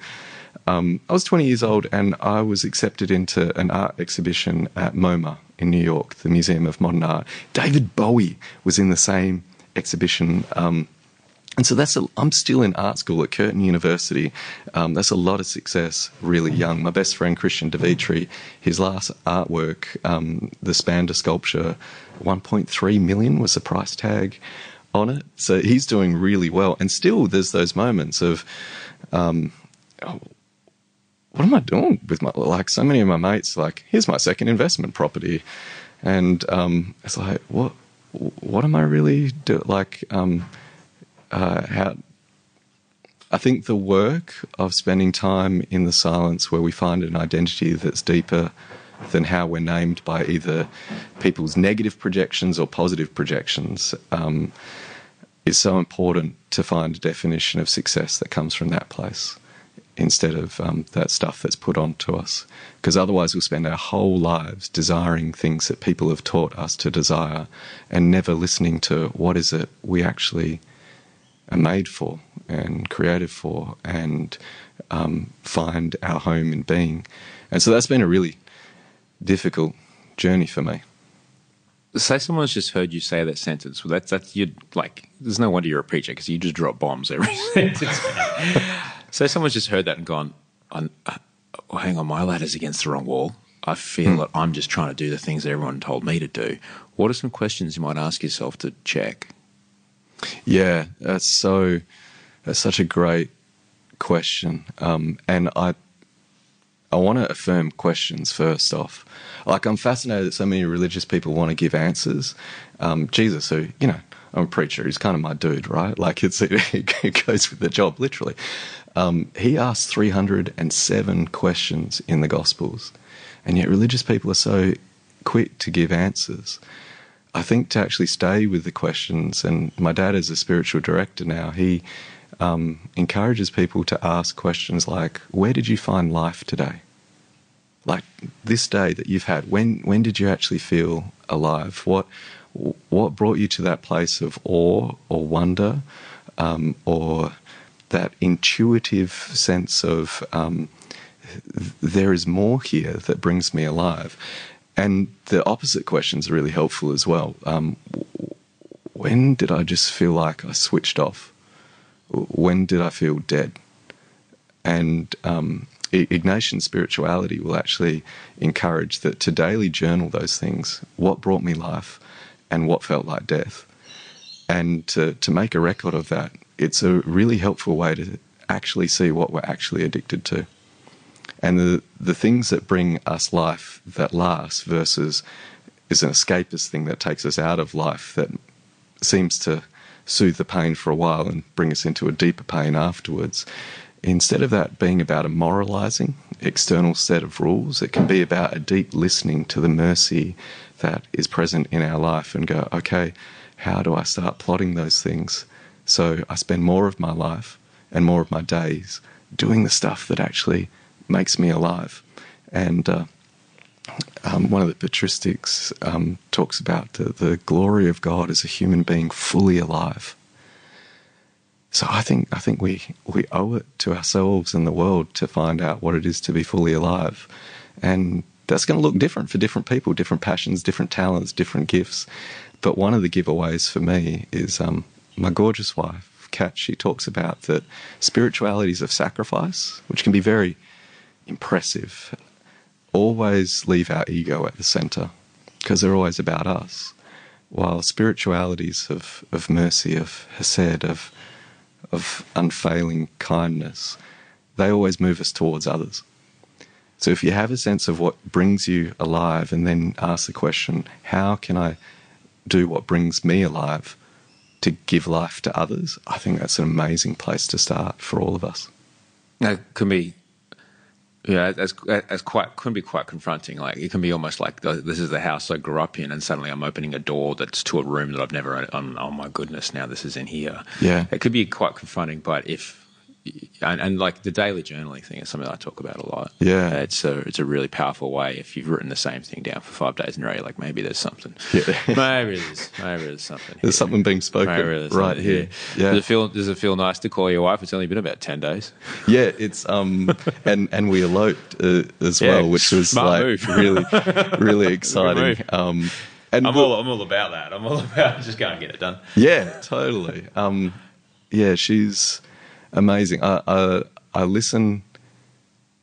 Um, I was 20 years old and I was accepted into an art exhibition at MoMA in New York, the Museum of Modern Art. David Bowie was in the same exhibition. Um, and so that's a, I'm still in art school at Curtin University. Um, that's a lot of success, really young. My best friend Christian de Vietri, his last artwork, um, the Spanda sculpture, 1.3 million was the price tag on it. So he's doing really well. And still, there's those moments of, um, oh, what am I doing with my like? So many of my mates like, here's my second investment property, and um, it's like, what, what am I really doing? Like, um, uh, how I think the work of spending time in the silence where we find an identity that's deeper than how we're named by either people's negative projections or positive projections um, is so important to find a definition of success that comes from that place instead of um, that stuff that's put onto us. Because otherwise, we'll spend our whole lives desiring things that people have taught us to desire and never listening to what is it we actually made for and created for and um, find our home in being. And so that's been a really difficult journey for me. Say someone's just heard you say that sentence. Well, that's that's you like. There's no wonder you're a preacher because you just drop bombs every sentence. Say someone's just heard that and gone, uh, oh, "Hang on, my ladder's against the wrong wall. I feel that I'm just trying to do the things that everyone told me to do." What are some questions you might ask yourself to check? Yeah, that's so. That's such a great question, um, and I. I want to affirm questions first off. Like I'm fascinated that so many religious people want to give answers. Um, Jesus, who you know, I'm a preacher. He's kind of my dude, right? Like it's it goes with the job, literally. Um, he asked 307 questions in the Gospels, and yet religious people are so quick to give answers. I think to actually stay with the questions, and my dad is a spiritual director now, he um, encourages people to ask questions like, Where did you find life today? Like this day that you've had, when, when did you actually feel alive? What, what brought you to that place of awe or wonder um, or that intuitive sense of um, there is more here that brings me alive? And the opposite questions are really helpful as well. Um, when did I just feel like I switched off? When did I feel dead? And um, Ignatian spirituality will actually encourage that to daily journal those things what brought me life and what felt like death. And to, to make a record of that, it's a really helpful way to actually see what we're actually addicted to and the the things that bring us life that lasts versus is an escapist thing that takes us out of life that seems to soothe the pain for a while and bring us into a deeper pain afterwards. Instead of that being about a moralizing external set of rules, it can be about a deep listening to the mercy that is present in our life and go, okay, how do I start plotting those things so I spend more of my life and more of my days doing the stuff that actually makes me alive. And uh, um, one of the patristics um, talks about the, the glory of God as a human being fully alive. So I think I think we we owe it to ourselves and the world to find out what it is to be fully alive, and that's going to look different for different people, different passions, different talents, different gifts. But one of the giveaways for me is um, my gorgeous wife, Kat. She talks about that spiritualities of sacrifice, which can be very impressive, always leave our ego at the center because they're always about us. While spiritualities of, of mercy, of hesed, of, of unfailing kindness, they always move us towards others. So if you have a sense of what brings you alive and then ask the question, how can I do what brings me alive to give life to others? I think that's an amazing place to start for all of us. That can be yeah, as as quite can be quite confronting. Like it can be almost like this is the house I grew up in, and suddenly I'm opening a door that's to a room that I've never. oh my goodness! Now this is in here. Yeah, it could be quite confronting. But if and, and like the daily journaling thing is something I talk about a lot. Yeah. Uh, it's a it's a really powerful way. If you've written the same thing down for five days in a row, like maybe there's something. Yeah. maybe there's maybe there's something. There's here. something being spoken right something here. Yeah. Does it feel Does it feel nice to call your wife? It's only been about ten days. Yeah, it's um, and and we eloped uh, as Yeah, well, which was like move. really, really exciting. Um, and I'm all I'm all about that. I'm all about just go and get it done. Yeah, totally. Um, yeah, she's amazing. I, I I listen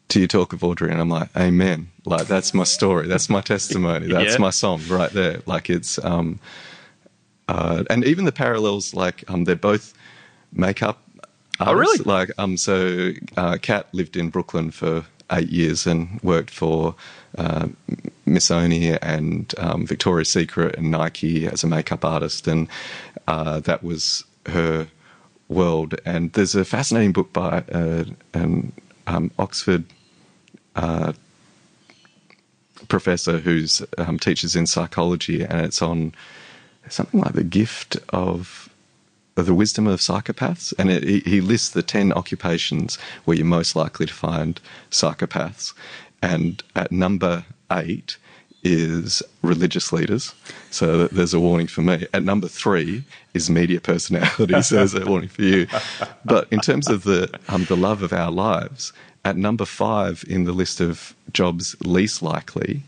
to you talk of Audrey, and I'm like, Amen. Like that's my story. That's my testimony. That's Yeah. my song right there. Like it's um, uh, and even the parallels. Like um, they're both makeup. Artists. Oh, really? Like um, so, uh, Kat lived in Brooklyn for eight years and worked for uh, Missoni and um, Victoria's Secret and Nike as a makeup artist, and uh, that was her world. And there's a fascinating book by uh, an um, Oxford uh, professor who's um, teaches in psychology, and it's on something like the gift of the wisdom of psychopaths, and it, he- lists the ten occupations where you're most likely to find psychopaths, and at number eight is religious leaders. So there's a warning for me. At number three is media personality. So there's a warning for you. But in terms of the um, the love of our lives, at number five in the list of jobs least likely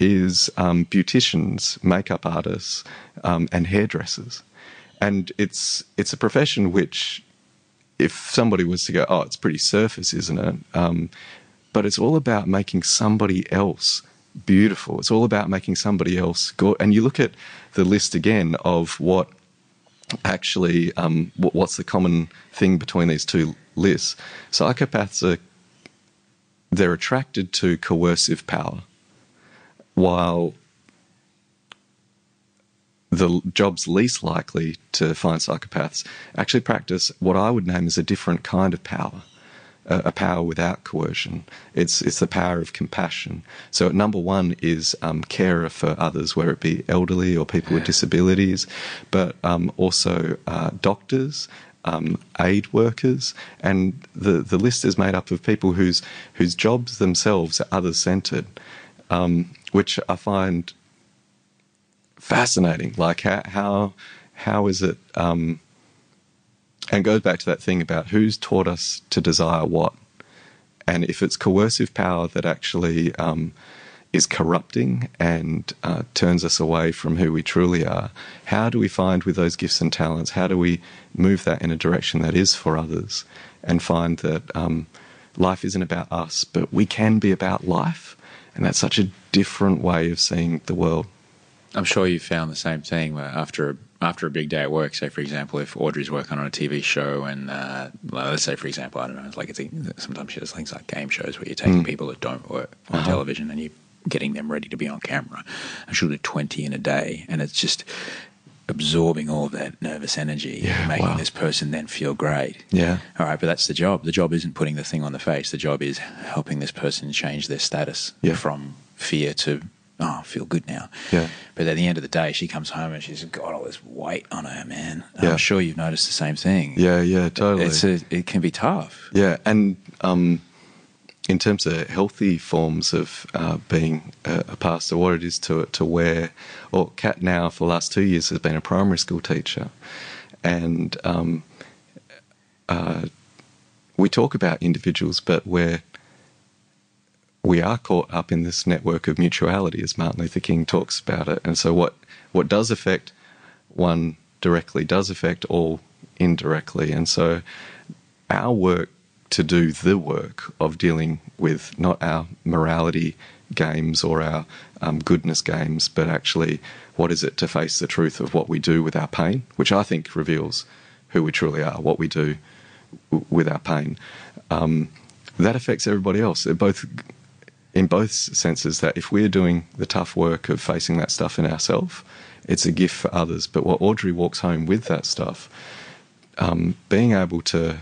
is um, beauticians, makeup artists, um, and hairdressers. And it's it's a profession which, if somebody was to go, oh, it's pretty surface, isn't it? Um, but it's all about making somebody else beautiful. It's all about making somebody else go. And you look at the list again of what actually um, what, what's the common thing between these two lists. Psychopaths are they're attracted to coercive power, while the jobs least likely to find psychopaths actually practice what I would name as a different kind of power, a, a power without coercion. It's it's the power of compassion. So number one is um, carer for others, whether it be elderly or people with disabilities, but um, also uh, doctors. Um, aid workers, and the, the list is made up of people whose whose jobs themselves are others centered, um, which I find fascinating. Like how how how is it? Um, and goes back to that thing about who's taught us to desire what, and if it's coercive power that actually um, is corrupting and uh, turns us away from who we truly are, how do we find with those gifts and talents? How do we move that in a direction that is for others, and find that um, life isn't about us, but we can be about life, and that's such a different way of seeing the world. I'm sure you found the same thing after a, after a big day at work. Say, for example, if Audrey's working on a TV show, and uh, let's say, for example, I don't know, it's like it's sometimes she does things like game shows where you're taking people that don't work on television and you're getting them ready to be on camera. And she'll do 20 in a day, and it's just absorbing all of that nervous energy, Yeah, making wow. this person then feel great. Yeah. All right, but that's the job. The job isn't putting the thing on the face. The job is helping this person change their status Yeah. from fear to oh, I feel good now. Yeah. But at the end of the day, she comes home and she's got all this weight on her, man. Yeah. I'm sure you've noticed the same thing. Yeah, yeah, totally. It's a, it can be tough. Yeah, and um, in terms of healthy forms of uh, being a, a pastor, what it is to to wear, or Kat now for the last two years has been a primary school teacher, and um, uh, we talk about individuals, but we're we are caught up in this network of mutuality, as Martin Luther King talks about it. And so, what what does affect one directly does affect all indirectly. And so, our work to do the work of dealing with not our morality games or our um, goodness games, but actually what is it to face the truth of what we do with our pain, which I think reveals who we truly are, what we do w- with our pain. Um, that affects everybody else. It both in both senses that if we're doing the tough work of facing that stuff in ourselves, it's a gift for others. But what Audrey walks home with that stuff, um, being able to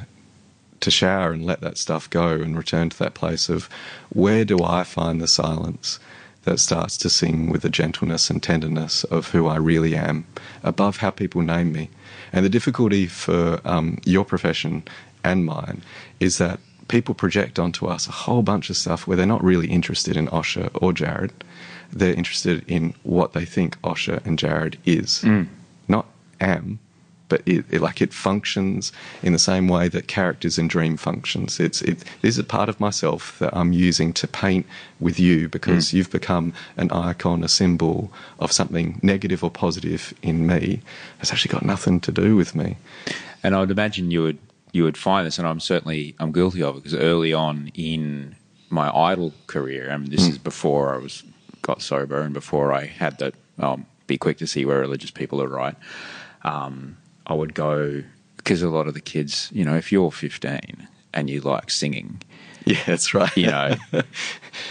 to shower and let that stuff go and return to that place of where do I find the silence that starts to sing with the gentleness and tenderness of who I really am above how people name me. And the difficulty for um, your profession and mine is that people project onto us a whole bunch of stuff where they're not really interested in Osher or Jarrod. They're interested in what they think Osher and Jarrod is, mm. not am, but it, it, like it functions in the same way that characters in Dream functions. It's it. This is a part of myself that I'm using to paint with you because mm. you've become an icon, a symbol of something negative or positive in me. It's actually got nothing to do with me. And I'd imagine you would you would find this, and I'm certainly I'm guilty of it because early on in my idol career, I mean, this is before I was got sober and before I had that. Um, be quick to see where religious people are right. Um, I would go because a lot of the kids, you know, if you're 15 and you like singing, Yeah, that's right. you know,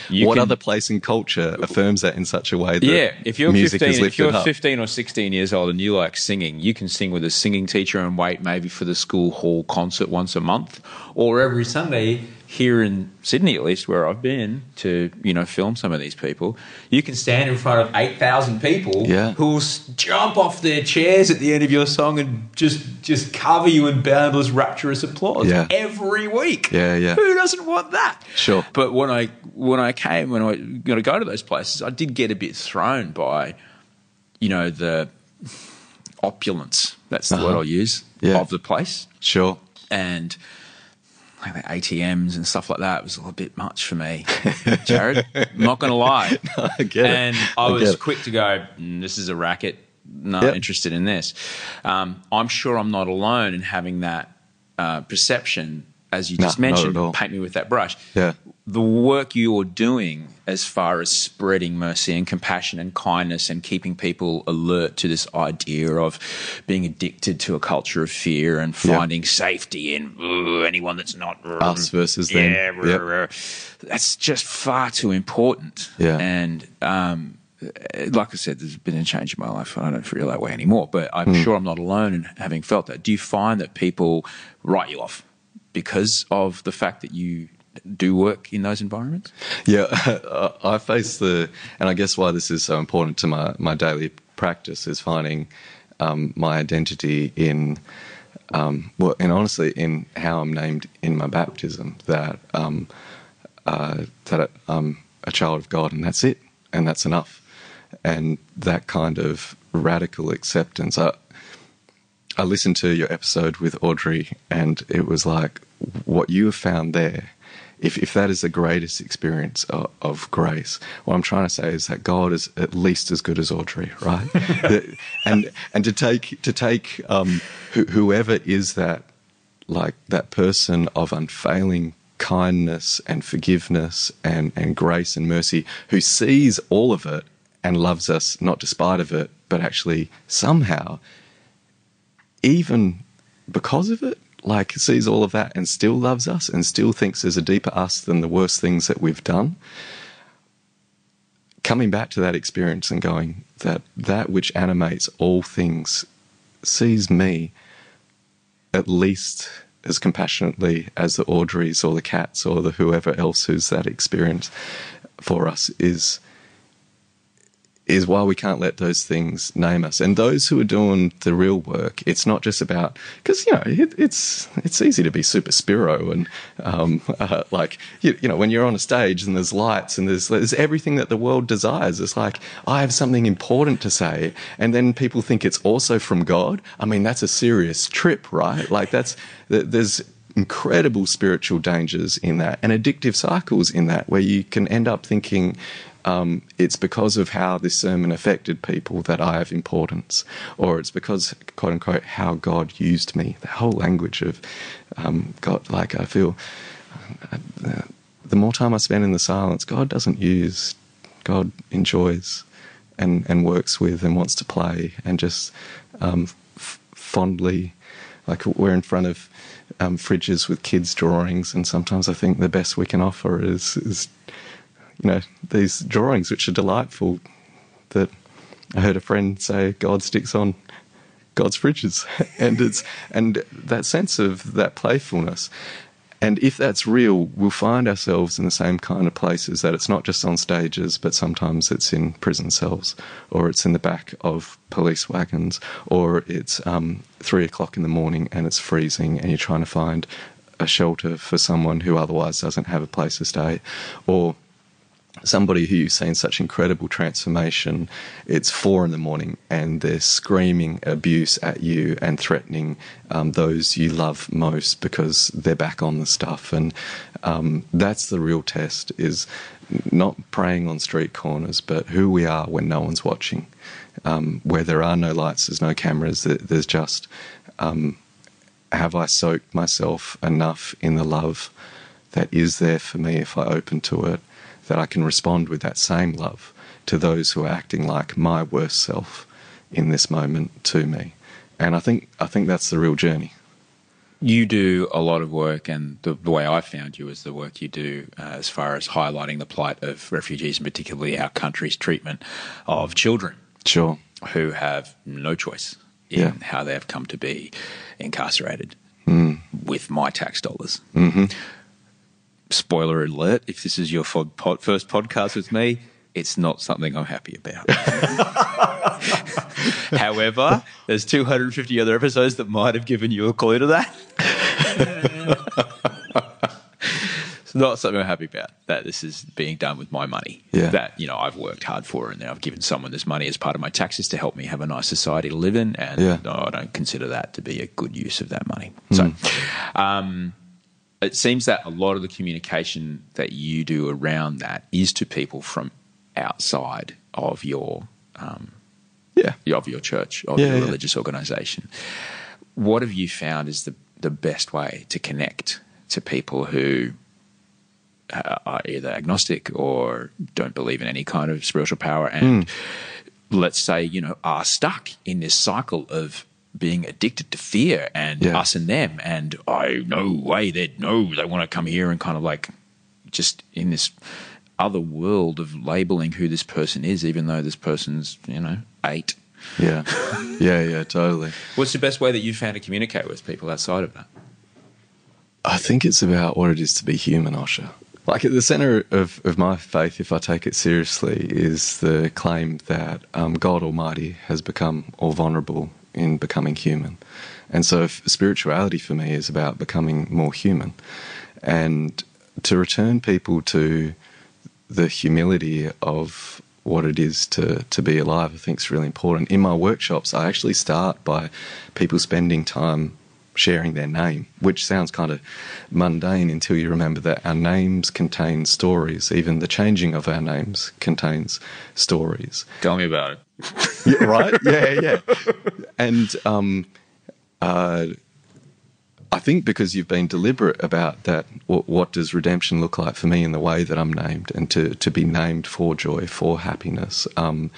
you what can- other place in culture affirms that in such a way that Yeah, if you're music 15, if you're up? 15 or 16 years old and you like singing, you can sing with a singing teacher and wait maybe for the school hall concert once a month, or every Sunday here in Sydney, at least where I've been to you know film some of these people. You can stand in front of 8,000 people Yeah. who will jump off their chairs at the end of your song and just just cover you in boundless rapturous applause Yeah. every week. Yeah, yeah. Who doesn't want that? Sure. But when I when I came when I going to go to those places, I did get a bit thrown by, you know, the opulence. That's the word Uh-huh. I'll use Yeah. of the place, Sure. and like the ATMs and stuff like that was a little bit much for me, Jarrod. I'm not going to lie. I get it. and I, I was it. quick to go. "Mm, this is a racket. Not Yep. interested in this. Um, I'm sure I'm not alone in having that uh, perception, as you just mentioned. Paint me with that brush Yeah. the work you're doing as far as spreading mercy and compassion and kindness and keeping people alert to this idea of being addicted to a culture of fear and finding safety in "Ugh, anyone that's not Us versus them. yeah, Yep. rah." that's just far too important. Yeah. and um, like I said, there's been a change in my life. I don't feel that way anymore, but I'm Hmm. sure I'm not alone in having felt that. Do you find that people write you off because of the fact that you do work in those environments? Yeah, I face the, and I guess why this is so important to my, my daily practice is finding um, my identity in, um, well, and honestly, in how I'm named in my baptism. That um, uh, that I'm a child of God, and that's it, and that's enough, and that kind of radical acceptance. I, I listened to your episode with Audrey, and it was like what you have found there. If if that is the greatest experience of, of grace, what I'm trying to say is that God is at least as good as Audrey, right? And and to take to take um, who, whoever is that like that person of unfailing kindness and forgiveness and, and grace and mercy who sees all of it and loves us not despite of it, but actually somehow, even because of it, like sees all of that and still loves us and still thinks there's a deeper us than the worst things that we've done. Coming back to that experience and going that that which animates all things sees me at least as compassionately as the Audreys or the Kats or the whoever else who's that experience for us is is why we can't let those things name us. And those who are doing the real work, it's not just about because you know it, it's it's easy to be super spiro and um, uh, like you, you know when you're on a stage and there's lights and there's there's everything that the world desires. It's like I have something important to say, and then people think it's also from God. I mean that's a serious trip, right? Like that's there's incredible spiritual dangers in that and addictive cycles in that where you can end up thinking um, it's because of how this sermon affected people that I have importance, or it's because, quote unquote, how God used me. The whole language of um, God, like I feel uh, the more time I spend in the silence, God doesn't use, God enjoys and, and works with and wants to play and just um, f- fondly, like we're in front of um, fridges with kids' drawings, and sometimes I think the best we can offer is, is you know, these drawings which are delightful. That I heard a friend say, God sticks on God's fridges, and it's and that sense of that playfulness. And if that's real, we'll find ourselves in the same kind of places that it's not just on stages, but sometimes it's in prison cells, or it's in the back of police wagons, or it's um, three o'clock in the morning and it's freezing and you're trying to find a shelter for someone who otherwise doesn't have a place to stay, or somebody who you've seen such incredible transformation. It's four in the morning and they're screaming abuse at you and threatening um, those you love most because they're back on the stuff. And um, that's the real test is not praying on street corners, but who we are when no one's watching. Um, where there are no lights, there's no cameras, there's just um, have I soaked myself enough in the love that is there for me if I open to it? That I can respond with that same love to those who are acting like my worst self in this moment to me. And I think I think that's the real journey. You do a lot of work, and the, the way I found you is the work you do uh, as far as highlighting the plight of refugees, and particularly our country's treatment of children. Sure. Who have no choice in Yeah. how they have come to be incarcerated Mm. with my tax dollars. hmm spoiler alert if this is your fod- pod, first podcast with me it's not something i'm happy about however there's 250 other episodes that might have given you a clue to that it's not something i'm happy about that this is being done with my money Yeah. that you know i've worked hard for and then i've given someone this money as part of my taxes to help me have a nice society to live in and Yeah. no, i don't consider that to be a good use of that money so um, it seems that a lot of the communication that you do around that is to people from outside of your um, Yeah. of your church of Yeah, your yeah. religious organization. What have you found is the the best way to connect to people who uh, are either agnostic or don't believe in any kind of spiritual power and Hmm. let's say you know are stuck in this cycle of being addicted to fear and Yeah. us and them and I no way they no they want to come here and kind of like just in this other world of labeling who this person is even though this person's you know eight Yeah. yeah, yeah, totally. what's the best way that you found to communicate with people outside of that I think it's about what it is to be human, Osher. Like at the center of, of my faith, if I take it seriously, is the claim that um, God Almighty has become all vulnerable in becoming human. And so spirituality for me is about becoming more human. And to return people to the humility of what it is to, to be alive, I think is really important. In my workshops, I actually start by people spending time sharing their name, which sounds kind of mundane until you remember that our names contain stories. Even the changing of our names contains stories. tell me about it Yeah, right? yeah, yeah. And um, uh, I think because you've been deliberate about that, what, what does redemption look like for me in the way that I'm named, and to, to be named for joy, for happiness, um,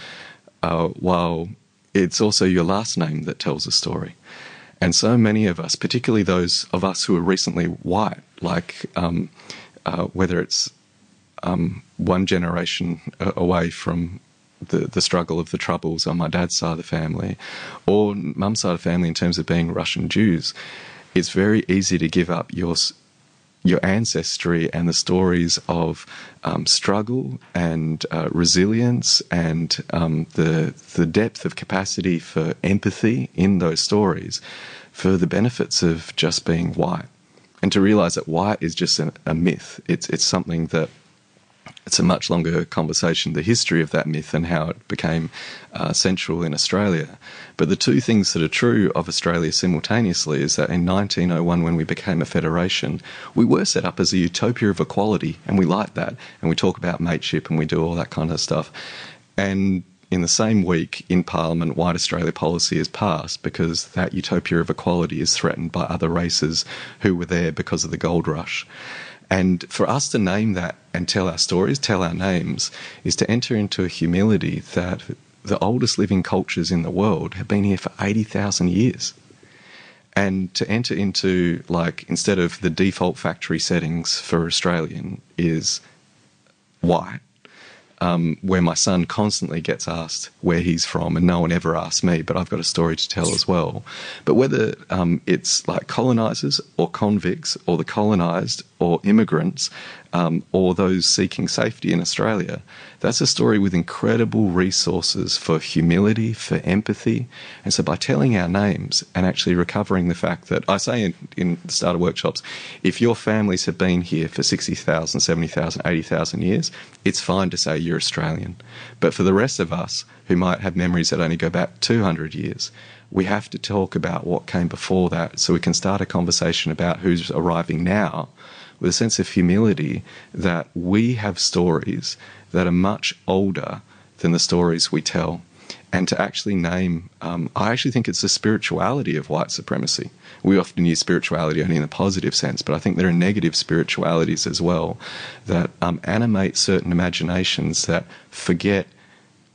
uh, while it's also your last name that tells a story. And so many of us, particularly those of us who are recently white, like um, uh, whether it's um, one generation away from the, the struggle of the troubles on my dad's side of the family, or mum's side of the family in terms of being Russian Jews, it's very easy to give up your your ancestry and the stories of um, struggle and uh, resilience and um, the the depth of capacity for empathy in those stories for the benefits of just being white. And to realize that white is just a, a myth. It's it's something that it's a much longer conversation, the history of that myth and how it became uh, central in Australia. But the two things that are true of Australia simultaneously is that in 1901, when we became a federation, we were set up as a utopia of equality, and we like that. And we talk about mateship and we do all that kind of stuff. And in the same week in Parliament, White Australia policy is passed because that utopia of equality is threatened by other races who were there because of the gold rush. And for us to name that and tell our stories, tell our names, is to enter into a humility that the oldest living cultures in the world have been here for 80,000 years. And to enter into, like, instead of the default factory settings for Australian is white, um, where my son constantly gets asked where he's from, and no one ever asks me, but I've got a story to tell as well. But whether um, it's like colonizers or convicts or the colonized or immigrants um, or those seeking safety in Australia. That's a story with incredible resources for humility, for empathy. And so by telling our names and actually recovering the fact that I say in, in the starter workshops, if your families have been here for 60,000, 70,000, 80,000 years, it's fine to say you're Australian. But for the rest of us who might have memories that only go back 200 years, we have to talk about what came before that so we can start a conversation about who's arriving now with a sense of humility that we have stories that are much older than the stories we tell. And to actually name, um, I actually think it's the spirituality of white supremacy. We often use spirituality only in a positive sense, but I think there are negative spiritualities as well that um, animate certain imaginations that forget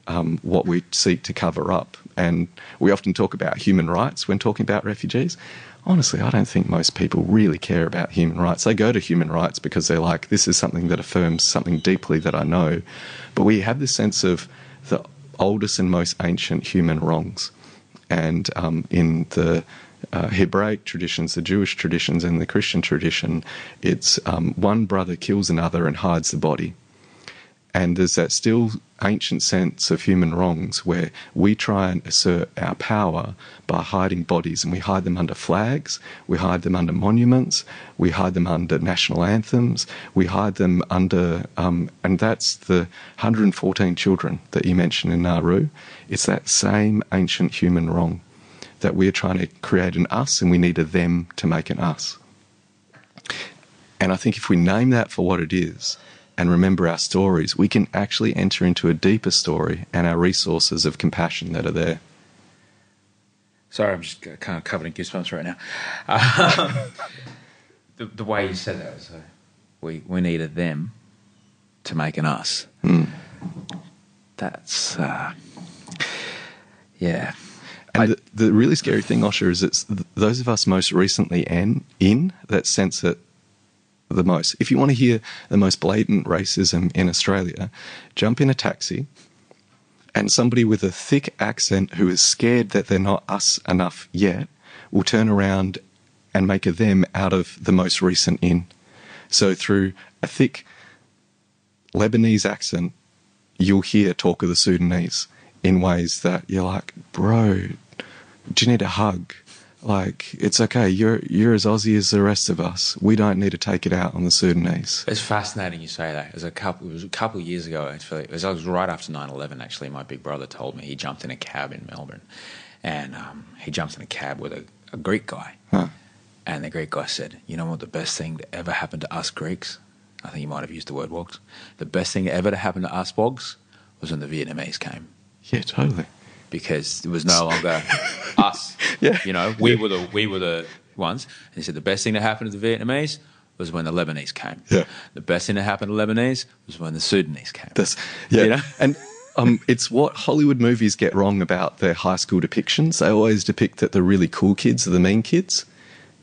um, what we seek to cover up. And we often talk about human rights when talking about refugees. Honestly, I don't think most people really care about human rights. They go to human rights because they're like, this is something that affirms something deeply that I know. But we have this sense of the oldest and most ancient human wrongs. And um, in the uh, Hebraic traditions, the Jewish traditions, and the Christian tradition, it's um, one brother kills another and hides the body. And there's that still ancient sense of human wrongs where we try and assert our power by hiding bodies and we hide them under flags, we hide them under monuments, we hide them under national anthems, we hide them under, um, and that's the 114 children that you mentioned in Nauru. It's that same ancient human wrong that we're trying to create an us and we need a them to make an us. And I think if we name that for what it is, and remember our stories, we can actually enter into a deeper story and our resources of compassion that are there. Sorry, I'm just kind of covered in goosebumps right now. Uh, the, the way you said that was uh, we, we needed them to make an us. Mm. That's, uh, yeah. And I- the, the really scary thing, Osher, is it's th- those of us most recently in, in that sense that the most. If you want to hear the most blatant racism in Australia, jump in a taxi and somebody with a thick accent who is scared that they're not us enough yet will turn around and make a them out of the most recent in. So through a thick Lebanese accent, you'll hear talk of the Sudanese in ways that you're like, bro, do you need a hug? Like, it's okay. You're you're as Aussie as the rest of us. We don't need to take it out on the Sudanese. It's fascinating you say that. It was a couple. It was a couple of years ago. Actually, it was, it was right after 9-11, Actually, my big brother told me he jumped in a cab in Melbourne, and um, he jumped in a cab with a, a Greek guy, Huh. and the Greek guy said, "You know what? The best thing that ever happened to us Greeks, I think he might have used the word wogs. The best thing ever to happen to us wogs was when the Vietnamese came." Yeah, totally. Because it was no longer us. Yeah. You know, we were the we were the ones. And he said the best thing that happened to the Vietnamese was when the Lebanese came. Yeah. The best thing that happened to Lebanese was when the Sudanese came. That's yeah, You know? and um, it's what Hollywood movies get wrong about their high school depictions. They always depict that the really cool kids are the mean kids.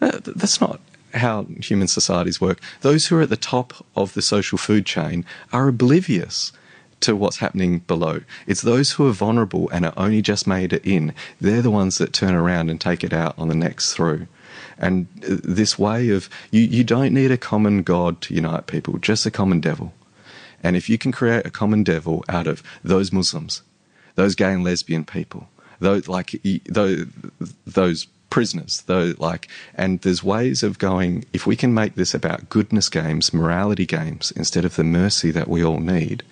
Uh, that's not how human societies work. Those who are at the top of the social food chain are oblivious to what's happening below. It's those who are vulnerable and are only just made it in. They're the ones that turn around and take it out on the next through. And uh, this way of you, you don't need a common god to unite people, just a common devil. And if you can create a common devil out of those Muslims, those gay and lesbian people, those like those, those prisoners, those like, and there's ways of going. If we can make this about goodness games, morality games, instead of the mercy that we all need,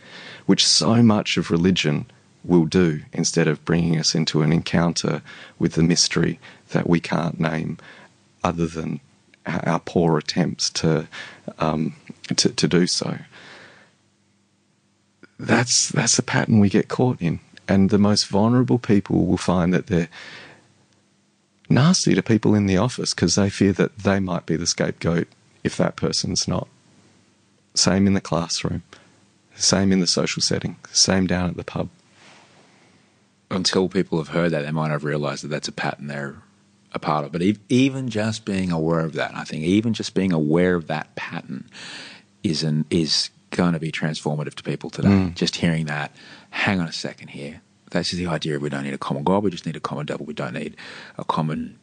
which so much of religion will do, instead of bringing us into an encounter with the mystery that we can't name, other than our poor attempts to um, to, to do so that's that's the pattern we get caught in. And the most vulnerable people will find that they're nasty to people in the office because they fear that they might be the scapegoat if that person's not. Same in the classroom, same in the social setting, same down at the pub. Until people have heard that, they might have realised that that's a pattern they're a part of. But ev- even just being aware of that, I think even just being aware of that pattern is an, is going to be transformative to people today. Mm. Just hearing that, hang on a second here. That's just the idea of we don't need a common God, we just need a common devil. We don't need a common,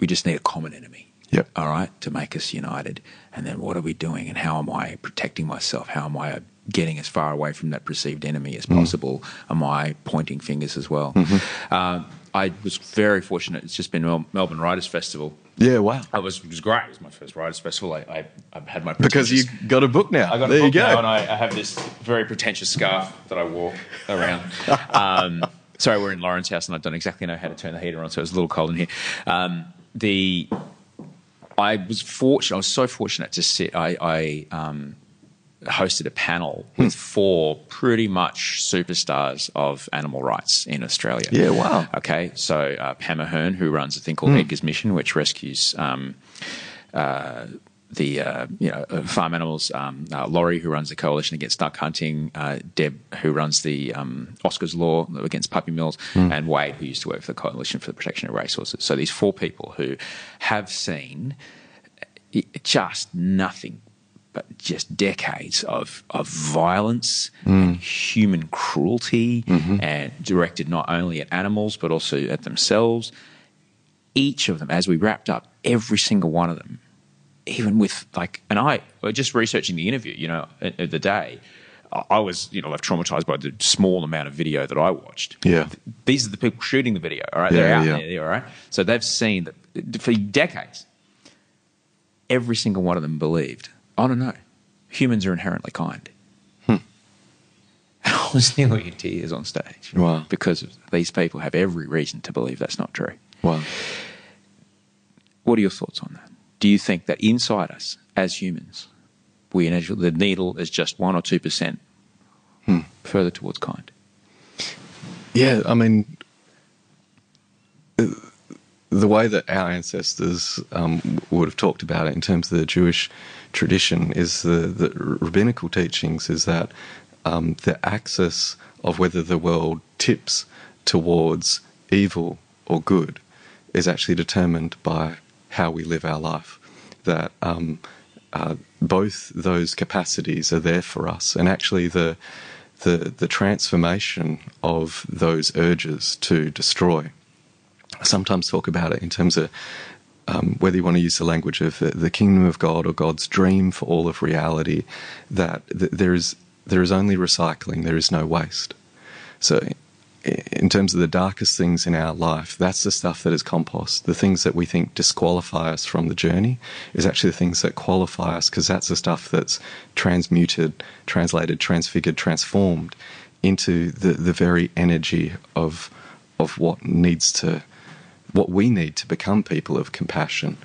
we just need a common enemy. Yep. All right, to make us united. And then what are we doing? And how am I protecting myself? How am I getting as far away from that perceived enemy as possible? Am I pointing fingers as well? Uh, I was very fortunate. It's just been Mel- Melbourne Writers Festival. Yeah, wow. I was, it was great. It was my first Writers Festival. I, I, I had my Because you got a book now. I got there a book you go. now, and I, I have this very pretentious scarf that I wore around. Um, sorry, we're in Lauren's house, and I don't exactly know how to turn the heater on, so it's a little cold in here. Um, the I was fortunate. I was so fortunate to sit. I, I um, hosted a panel Hmm. with four pretty much superstars of animal rights in Australia. Yeah, wow. Okay, so uh, Pam Ahern, who runs a thing called Edgar's Mission, which rescues um, uh, the uh, you know uh, farm animals. Um, uh, Laurie, who runs the Coalition Against Duck Hunting. Uh, Deb, who runs the um, Oscars Law against puppy mills, and Wade, who used to work for the Coalition for the Protection of Racehorses. So these four people who have seen just nothing but just decades of, of violence hmm. and human cruelty mm-hmm. and directed not only at animals but also at themselves. Each of them, as we wrapped up, every single one of them, even with like, and I were just researching the interview, you know, the day, I- was, you know, left traumatized by the small amount of video that I watched. Yeah. These are the people shooting the video, all right? They're out yeah. there, all right? So they've seen that for decades every single one of them believed, oh, no, no, humans are inherently kind. Hmm. I was nearly in tears on stage. Wow. Because these people have every reason to believe that's not true. Wow. What are your thoughts on that? Do you think that inside us, as humans, we the needle is just one or two percent Hmm. further towards kind? Yeah, I mean, uh, the way that our ancestors um, would have talked about it in terms of the Jewish tradition is the, the rabbinical teachings is that um, the axis of whether the world tips towards evil or good is actually determined by how we live our life. That um, uh, both those capacities are there for us, and actually the the the transformation of those urges to destroy. I sometimes talk about it in terms of um, whether you want to use the language of the, the kingdom of God or God's dream for all of reality. That th- there is there is only recycling. There is no waste. So, in terms of the darkest things in our life, that's the stuff that is compost. The things that we think disqualify us from the journey is actually the things that qualify us because that's the stuff that's transmuted, translated, transfigured, transformed into the, the very energy of of what needs to what we need to become people of compassion.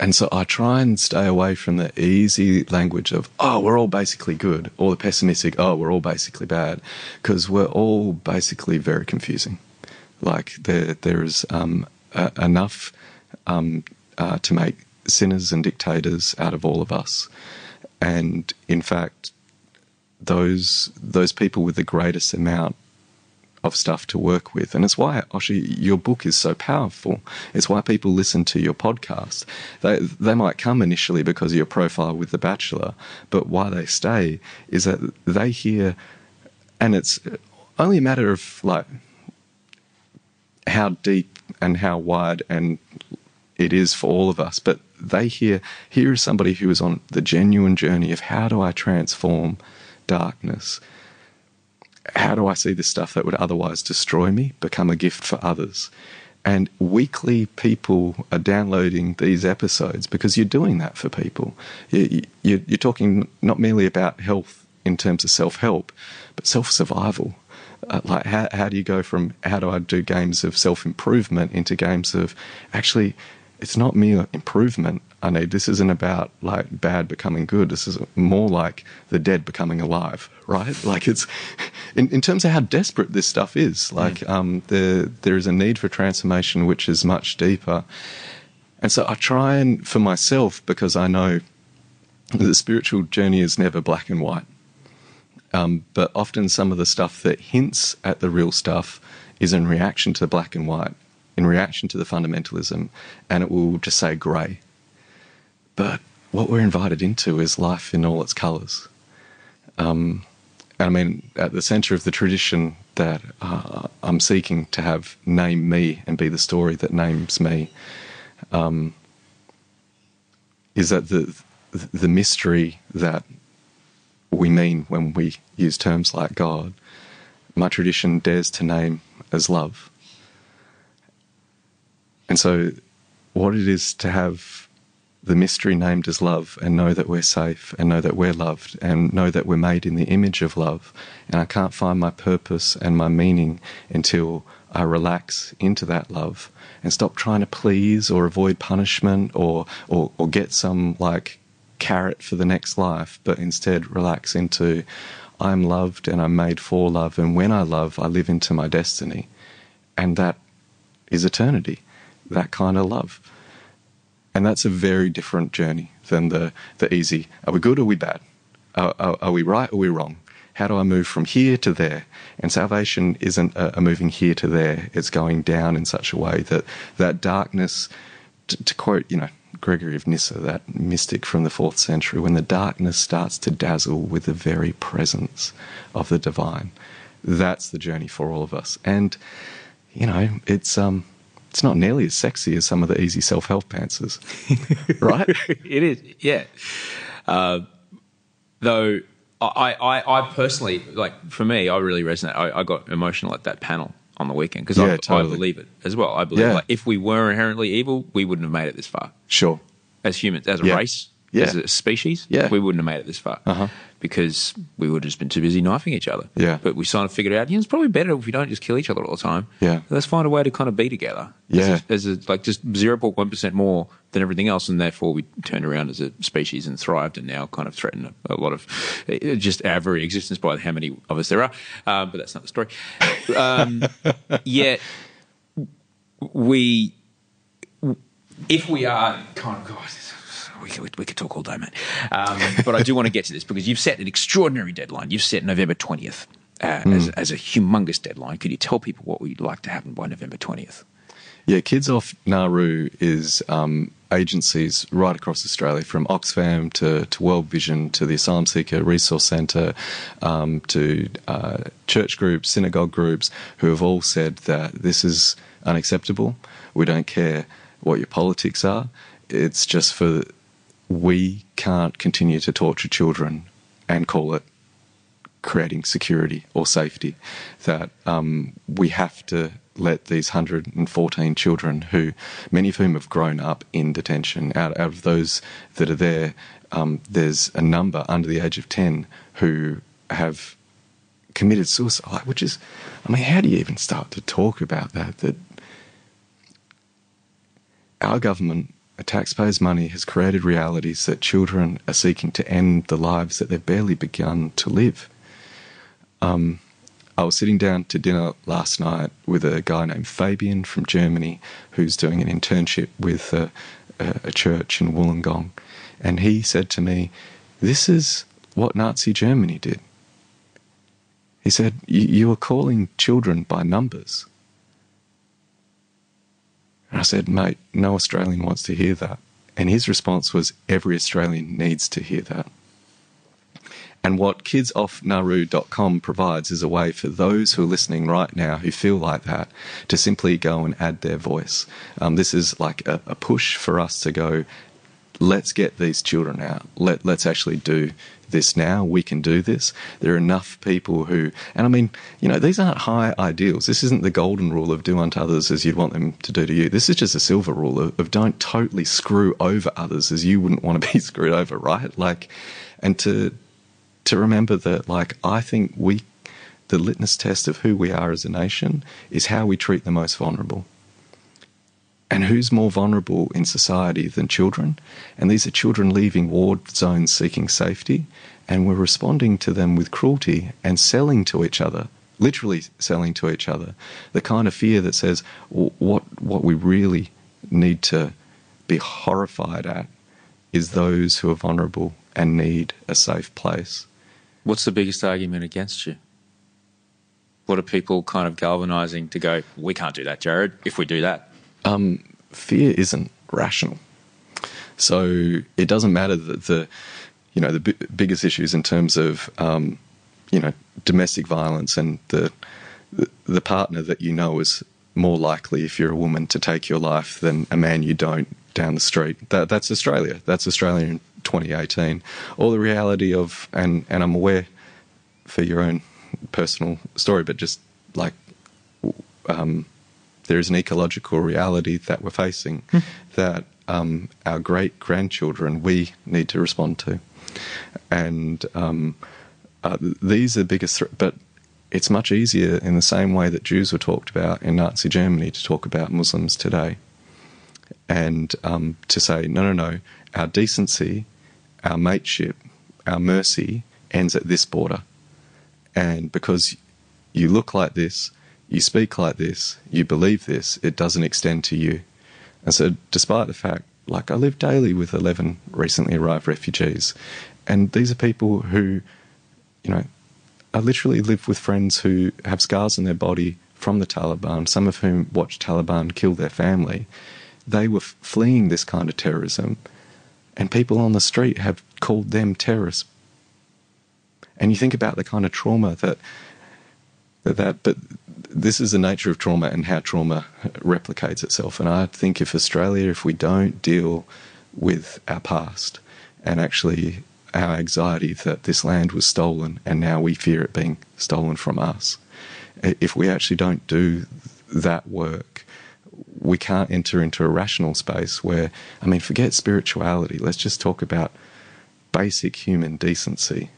And so I try and stay away from the easy language of, oh, we're all basically good, or the pessimistic, oh, we're all basically bad, because we're all basically very confusing. Like there, there is um, enough um, uh, to make sinners and dictators out of all of us, and in fact, those those people with the greatest amount of stuff to work with. And it's why, Oshi, your book is so powerful. It's why people listen to your podcast. They, they might come initially because of your profile with The Bachelor, but why they stay is that they hear, and it's only a matter of like how deep and how wide and it is for all of us, but they hear, here is somebody who is on the genuine journey of how do I transform darkness how do I see this stuff that would otherwise destroy me become a gift for others? And weekly, people are downloading these episodes because you're doing that for people. You, you're talking not merely about health in terms of self help, but self survival. Uh, like, how, how do you go from how do I do games of self improvement into games of actually, it's not mere improvement I need. This isn't about like bad becoming good. This is more like the dead becoming alive, right? Like it's in, in terms of how desperate this stuff is. Like um, there there is a need for transformation which is much deeper. And so I try and for myself because I know the spiritual journey is never black and white. Um, but often some of the stuff that hints at the real stuff is in reaction to black and white, in reaction to the fundamentalism, and it will just say grey. But what we're invited into is life in all its colours. Um, and I mean, at the centre of the tradition that uh, I'm seeking to have name me and be the story that names me, um, is that the the mystery that we mean when we use terms like God, my tradition dares to name as love. And so, what it is to have the mystery named as love and know that we're safe and know that we're loved and know that we're made in the image of love. And I can't find my purpose and my meaning until I relax into that love and stop trying to please or avoid punishment or, or, or get some like carrot for the next life, but instead relax into I'm loved and I'm made for love. And when I love, I live into my destiny. And that is eternity, that kind of love. And that's a very different journey than the, the easy are we good or are we bad? Are, are, are we right or are we wrong? How do I move from here to there? And salvation isn't a, a moving here to there, it's going down in such a way that that darkness, to, to quote, you know, Gregory of Nyssa, that mystic from the fourth century, when the darkness starts to dazzle with the very presence of the divine, that's the journey for all of us. And, you know, it's um it's not nearly as sexy as some of the easy self help answers, right? it is, yeah. Uh, though I, I, I personally like for me, I really resonate. I, I got emotional at that panel on the weekend because Yeah, I, totally. I believe it as well. I believe Yeah. like if we were inherently evil, we wouldn't have made it this far Sure. as humans, as a Yeah. race, as a species. Yeah. we wouldn't have made it this far Uh-huh. Because we would have just been too busy knifing each other. Yeah. but we sort of figured out, you know, it's probably better if we don't just kill each other all the time. Yeah. let's find a way to kind of be together. Yeah. as a, as a, like just zero point one percent more than everything else, and therefore we turned around as a species and thrived, and now kind of threaten a, a lot of uh, just our very existence by how many of us there are. Um, but that's not the story. Um, yet we, if we are kind of God. We could, we could talk all day, mate. Um, but I do want to get to this because you've set an extraordinary deadline. You've set November 20th uh, as, as a humongous deadline. Could you tell people what we'd like to happen by November 20th? Yeah, Kids Off Nauru is um, agencies right across Australia, from Oxfam to, to World Vision to the Asylum Seeker Resource Centre um, to uh, church groups, synagogue groups, who have all said that this is unacceptable. We don't care what your politics are. It's just for we can't continue to torture children and call it creating security or safety. That um, we have to let these 114 children, who many of whom have grown up in detention, out, out of those that are there, um, there's a number under the age of 10 who have committed suicide, which is, I mean, how do you even start to talk about that? That our government, taxpayers' money, has created realities that children are seeking to end the lives that they've barely begun to live. Um, I was sitting down to dinner last night with a guy named Fabian from Germany who's doing an internship with a, a, a church in Wollongong. And he said to me, This is what Nazi Germany did. He said, you are calling children by numbers. And I said, Mate, no Australian wants to hear that. And his response was, Every Australian needs to hear that. And what kidsoffnauru.com provides is a way for those who are listening right now who feel like that to simply go and add their voice. Um, this is like a, a push for us to go, let's get these children out. Let, let's actually do this now. We can do this. There are enough people who, and I mean, you know, these aren't high ideals. This isn't the golden rule of do unto others as you'd want them to do to you. This is just a silver rule of, of don't totally screw over others as you wouldn't want to be screwed over, right? Like, and to, to remember that, like, I think we, the litmus test of who we are as a nation is how we treat the most vulnerable. And who's more vulnerable in society than children? And these are children leaving war zones seeking safety, and we're responding to them with cruelty and selling to each other, literally selling to each other, the kind of fear that says what, what we really need to be horrified at is those who are vulnerable and need a safe place. What's the biggest argument against you? What are people kind of galvanizing to go, we can't do that, Jarrod, if we do that? Fear isn't rational. So it doesn't matter that the, you know, the b- biggest issues in terms of, um, you know, domestic violence and the, the the partner that you know is more likely if you're a woman to take your life than a man you don't down the street. That, that's Australia. That's Australia in 2018. Or the reality of, and, and I'm aware for your own personal story, but just like um, there is an ecological reality that we're facing that um, our great grandchildren, we need to respond to. And um, uh, these are the biggest threats, but it's much easier in the same way that Jews were talked about in Nazi Germany to talk about Muslims today. And um, to say, no, no, no, our decency, our mateship, our mercy ends at this border. And because you look like this, you speak like this, you believe this, it doesn't extend to you. And so, despite the fact, like, I live daily with 11 recently arrived refugees, and these are people who, you know, I literally live with friends who have scars on their body from the Taliban, some of whom watched Taliban kill their family. They were fleeing this kind of terrorism, and people on the street have called them terrorists. And you think about the kind of trauma that that, but this is the nature of trauma and how trauma replicates itself. And I think if Australia, if we don't deal with our past and actually our anxiety that this land was stolen and now we fear it being stolen from us, if we actually don't do that work, we can't enter into a rational space where, I mean, forget spirituality. Let's just talk about basic human decency.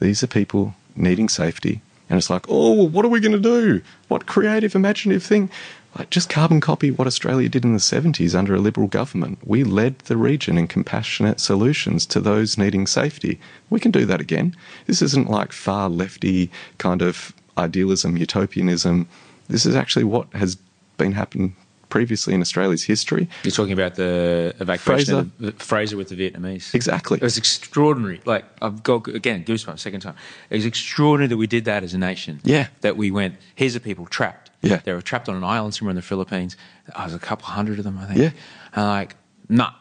These are people needing safety, and it's like, oh, what are we going to do? What creative, imaginative thing? Like, just carbon copy what Australia did in the 70s under a Liberal government. We led the region in compassionate solutions to those needing safety. We can do that again. This isn't like far lefty kind of idealism, utopianism. This is actually what has been happening previously in Australia's history. You're talking about the evacuation Fraser. of Fraser with the Vietnamese. Exactly. It was extraordinary. Like I've got again goosebumps. Second time. It was extraordinary that we did that as a nation. Yeah. That we went. Here's the people trapped. Yeah. They were trapped on an island somewhere in the Philippines. I was a couple hundred of them, I think. Yeah. And like, nah,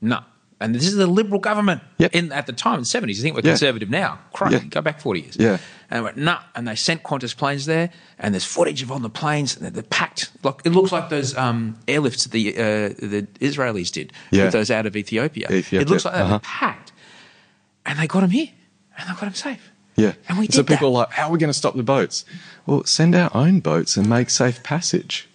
nah. And this is the Liberal government Yep. in at the time in the seventies. I think we're Yeah. conservative now. Crikey, Yeah. go back forty years. Yeah. And I went, nah. And they sent Qantas planes there, and there's footage of on the planes, and they're, they're packed. Like it looks like those um, airlifts that the uh, the Israelis did Yeah. with those out of Ethiopia. Ethiopia, It looks like they're uh-huh. packed, and they got them here, and they got them safe. Yeah. And we so people that. are like, how are we going to stop the boats? Well, send our own boats and make safe passage.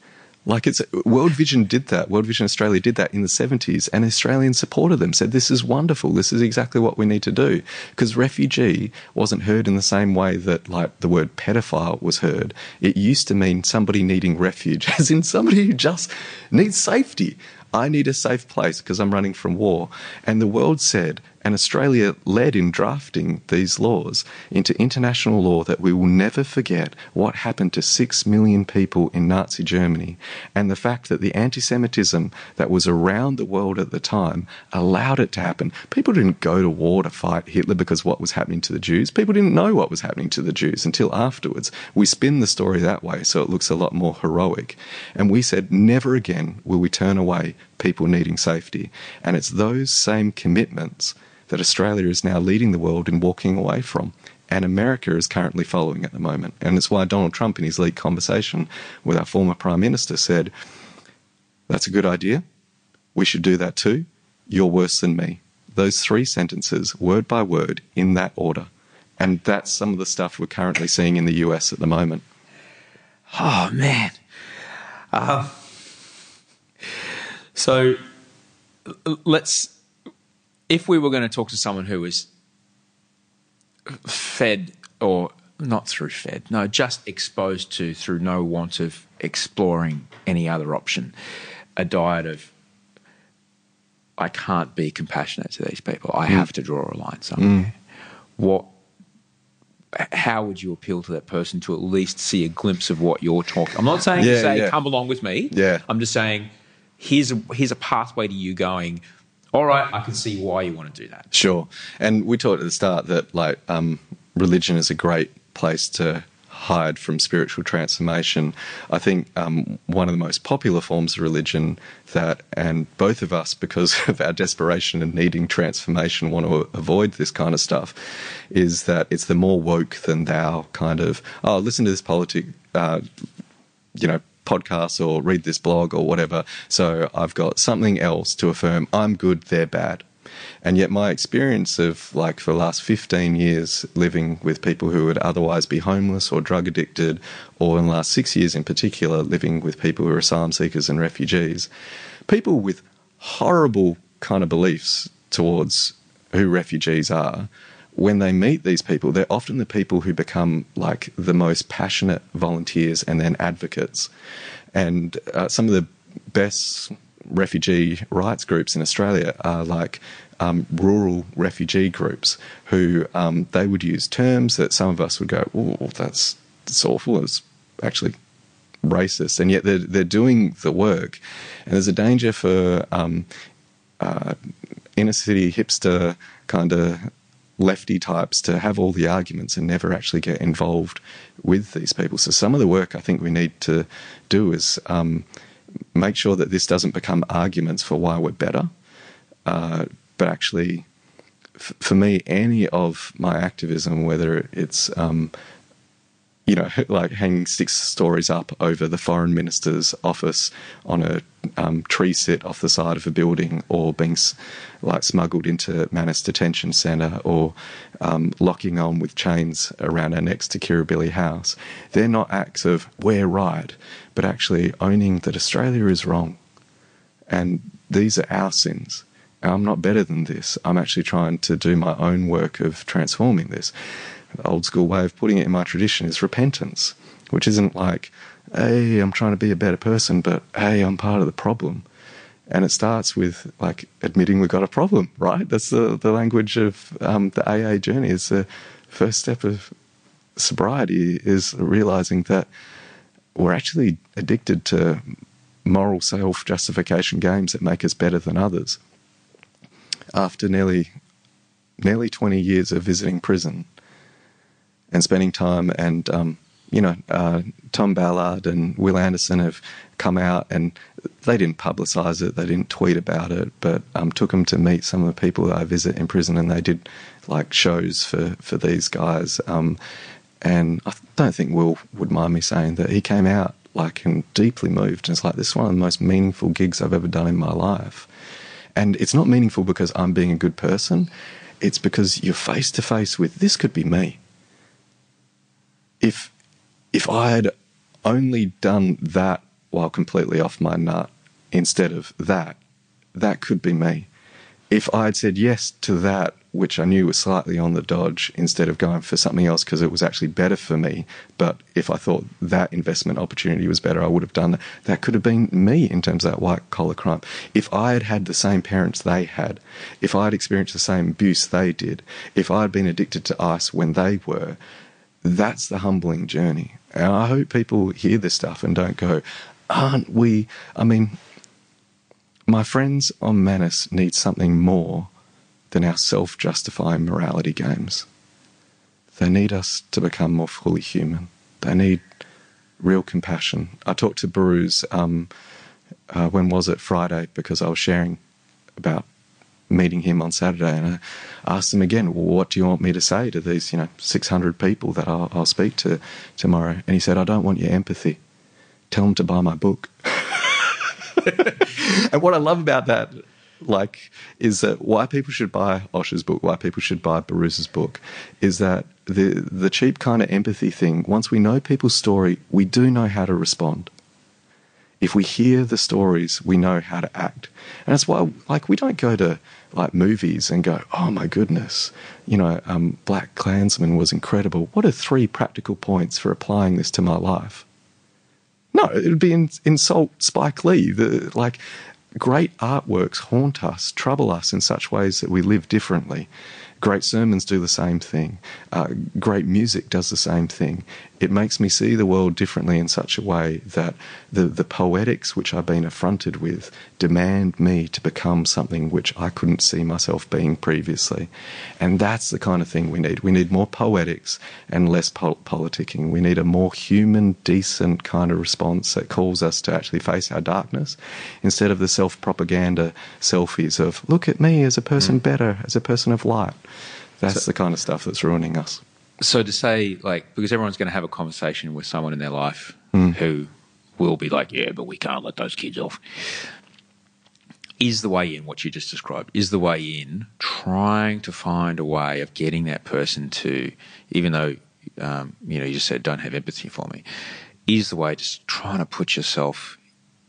Like it's World Vision did that. World Vision Australia did that in the 70s, and Australians supported them, said, This is wonderful. This is exactly what we need to do. Because refugee wasn't heard in the same way that, like, the word pedophile was heard. It used to mean somebody needing refuge, as in somebody who just needs safety. I need a safe place because I'm running from war. And the world said, and Australia led in drafting these laws into international law that we will never forget what happened to six million people in Nazi Germany and the fact that the anti Semitism that was around the world at the time allowed it to happen. People didn't go to war to fight Hitler because what was happening to the Jews. People didn't know what was happening to the Jews until afterwards. We spin the story that way so it looks a lot more heroic. And we said, never again will we turn away people needing safety. And it's those same commitments that Australia is now leading the world in walking away from. And America is currently following at the moment. And it's why Donald Trump, in his leaked conversation with our former Prime Minister, said, That's a good idea. We should do that too. You're worse than me. Those three sentences, word by word, in that order. And that's some of the stuff we're currently seeing in the US at the moment. Oh man. Um, so let's, if we were going to talk to someone who was fed or not through fed, no, just exposed to through no want of exploring any other option, a diet of I can't be compassionate to these people. I mm. have to draw a line somewhere. Mm. What how would you appeal to that person to at least see a glimpse of what you're talking? I'm not saying Yeah, say yeah. come along with me. Yeah. I'm just saying here's a here's a pathway to you going. All right, I can see why you want to do that. Sure. And we talked at the start that like um, religion is a great place to hide from spiritual transformation. I think um, one of the most popular forms of religion that, and both of us, because of our desperation and needing transformation, want to avoid this kind of stuff, is that it's the more woke than thou kind of, oh, listen to this politic, uh, you know, podcasts or read this blog or whatever. So I've got something else to affirm I'm good, they're bad. And yet, my experience of like for the last 15 years living with people who would otherwise be homeless or drug addicted, or in the last six years in particular, living with people who are asylum seekers and refugees, people with horrible kind of beliefs towards who refugees are. When they meet these people, they're often the people who become like the most passionate volunteers and then advocates. And uh, some of the best refugee rights groups in Australia are like um, rural refugee groups who um, they would use terms that some of us would go, "Oh, that's, that's awful." It's actually racist, and yet they're they're doing the work. And there's a danger for um, uh, inner city hipster kind of lefty types to have all the arguments and never actually get involved with these people. So some of the work I think we need to do is um, make sure that this doesn't become arguments for why we're better, uh, but actually, f- for me, any of my activism, whether it's um, you know, like hanging six stories up over the foreign minister's office on a um, tree sit off the side of a building, or being like smuggled into Manus Detention Centre, or um, locking on with chains around our necks to Kirribilli House. They're not acts of we're right, but actually owning that Australia is wrong, and these are our sins. I'm not better than this. I'm actually trying to do my own work of transforming this old school way of putting it in my tradition is repentance, which isn't like, hey, I'm trying to be a better person, but hey, I'm part of the problem. And it starts with like admitting we've got a problem, right? That's the, the language of um, the AA journey. Is the first step of sobriety is realizing that we're actually addicted to moral self justification games that make us better than others. After nearly nearly 20 years of visiting prison, and spending time. And um, you know, uh, Tom Ballard and Wil Anderson have come out and they didn't publicise it, they didn't tweet about it, but um, took them to meet some of the people that I visit in prison, and they did like shows for for these guys. Um, and I don't think Wil would mind me saying that he came out like and deeply moved. And it's like this is one of the most meaningful gigs I've ever done in my life. And it's not meaningful because I'm being a good person. It's because you're face to face with this could be me if if I had only done that while completely off my nut instead of that, that could be me. If I had said yes to that, which I knew was slightly on the dodge, instead of going for something else because it was actually better for me, but if I thought that investment opportunity was better, I would have done that. That could have been me in terms of that white collar crime. If I had had the same parents they had, if I had experienced the same abuse they did, if I had been addicted to ice when they were, that's the humbling journey. And I hope people hear this stuff and don't go, aren't we? I mean, my friends on Manus need something more than our self justifying morality games. They need us to become more fully human. They need real compassion. I talked to Behrouz, um, uh, when was it? Friday, because I was sharing about meeting him on Saturday, and I asked him again, well, "What do you want me to say to these, you know, 600 people that I'll, I'll speak to tomorrow?" And he said, "I don't want your empathy. Tell them to buy my book." and what I love about that, like, is that why people should buy Osher's book, why people should buy Behrouz's book, is that the the cheap kind of empathy thing. Once we know people's story, we do know how to respond if we hear the stories, we know how to act. And that's why, like, we don't go to like movies and go, oh my goodness, you know, um, BlacKkKlansman was incredible. What are three practical points for applying this to my life? No, it would be in, insult Spike Lee. The, like, great artworks haunt us, trouble us in such ways that we live differently. Great sermons do the same thing. Uh, great music does the same thing. It makes me see the world differently in such a way that the, the poetics which I've been affronted with demand me to become something which I couldn't see myself being previously. And that's the kind of thing we need. We need more poetics and less pol- politicking. We need a more human, decent kind of response that calls us to actually face our darkness instead of the self propaganda selfies of, look at me as a person mm. better, as a person of light. That's so, the kind of stuff that's ruining us. So to say, like, because everyone's going to have a conversation with someone in their life mm. who will be like, yeah, but we can't let those kids off. Is the way in what you just described? Is the way in trying to find a way of getting that person to, even though um, you know you just said don't have empathy for me, is the way just trying to put yourself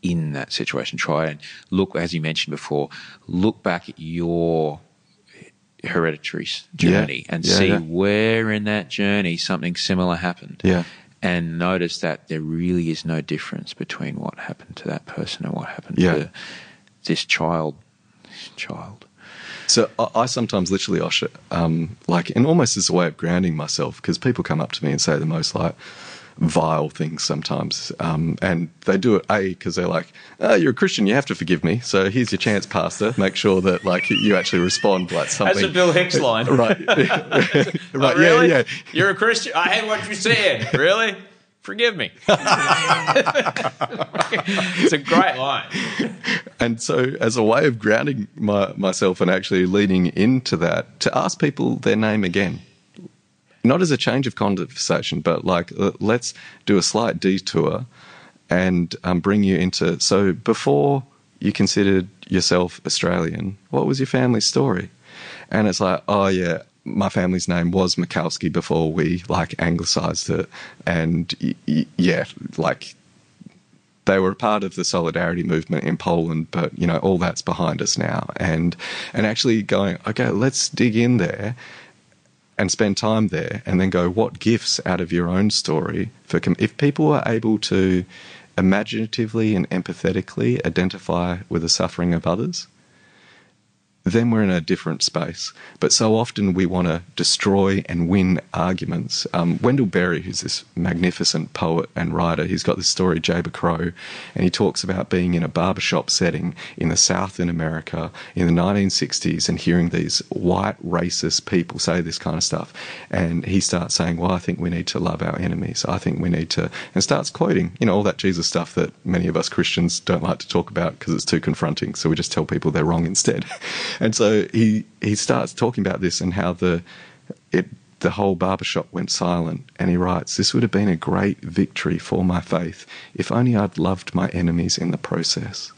in that situation. Try and look, as you mentioned before, look back at your hereditary journey Yeah. and Yeah, see yeah. where in that journey something similar happened. Yeah. And notice that there really is no difference between what happened to that person and what happened to this child. This child. So I, I sometimes literally Osher, um, like, and almost as a way of grounding myself, because people come up to me and say the most like vile things sometimes, um, and they do it a because they're like, "Oh, you're a Christian, you have to forgive me." So here's your chance, Pastor. Make sure that like you actually respond like something. That's a Bill Hicks line. right, right, Oh, yeah, yeah. You're a Christian? I hate what you said. Really? Forgive me. it's a great line. And so, as a way of grounding my, myself and actually leading into that, to ask people their name again, not as a change of conversation, but like uh, let's do a slight detour and um, bring you into. So, before you considered yourself Australian, what was your family story? And it's like, oh yeah, my family's name was Mikowski before we like anglicized it, and y- y- yeah, like they were a part of the solidarity movement in Poland, but you know all that's behind us now, and and actually going okay, let's dig in there and spend time there, and then go what gifts out of your own story for com- if people are able to imaginatively and empathetically identify with the suffering of others then we're in a different space. But so often we want to destroy and win arguments. Um, Wendell Berry, who's this magnificent poet and writer, he's got this story, Jayber Crow, and he talks about being in a barbershop setting in the South in America in the 1960s and hearing these white racist people say this kind of stuff. And he starts saying, Well, I think we need to love our enemies. I think we need to, and starts quoting, you know, all that Jesus stuff that many of us Christians don't like to talk about because it's too confronting. So we just tell people they're wrong instead. And so he he starts talking about this and how the it the whole barbershop went silent. And he writes, This would have been a great victory for my faith if only I'd loved my enemies in the process.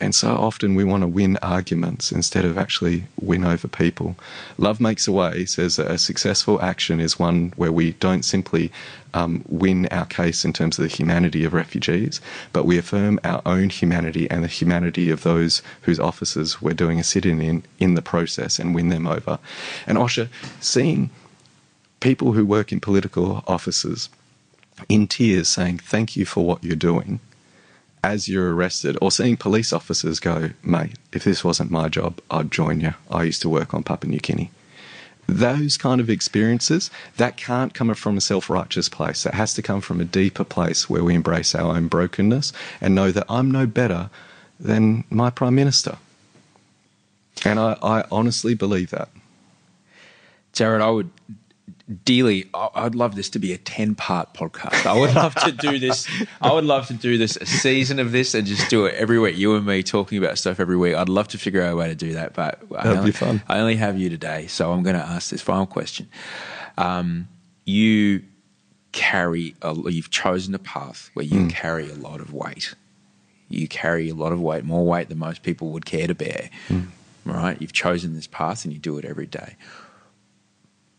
And so often we want to win arguments instead of actually win over people. Love Makes a Way says a successful action is one where we don't simply um, win our case in terms of the humanity of refugees, but we affirm our own humanity and the humanity of those whose offices we're doing a sit in in, in the process and win them over. And Osher, seeing people who work in political offices in tears saying, Thank you for what you're doing as you're arrested, or seeing police officers go, mate, if this wasn't my job, I'd join you. I used to work on Papua New Guinea. Those kind of experiences, that can't come from a self righteous place. That has to come from a deeper place where we embrace our own brokenness and know that I'm no better than my Prime Minister. And I, I honestly believe that. Jarrod, I would dearly, I- I'd love this to be a 10 part podcast. I would love to do this. I would love to do this, a season of this, and just do it every week. You and me talking about stuff every week. I'd love to figure out a way to do that, but I That'd be only, fun. I only have you today, so I'm going to ask this final question. Um, you carry, a, you've chosen a path where you carry a lot of weight. You carry a lot of weight, more weight than most people would care to bear. Right? You've chosen this path and you do it every day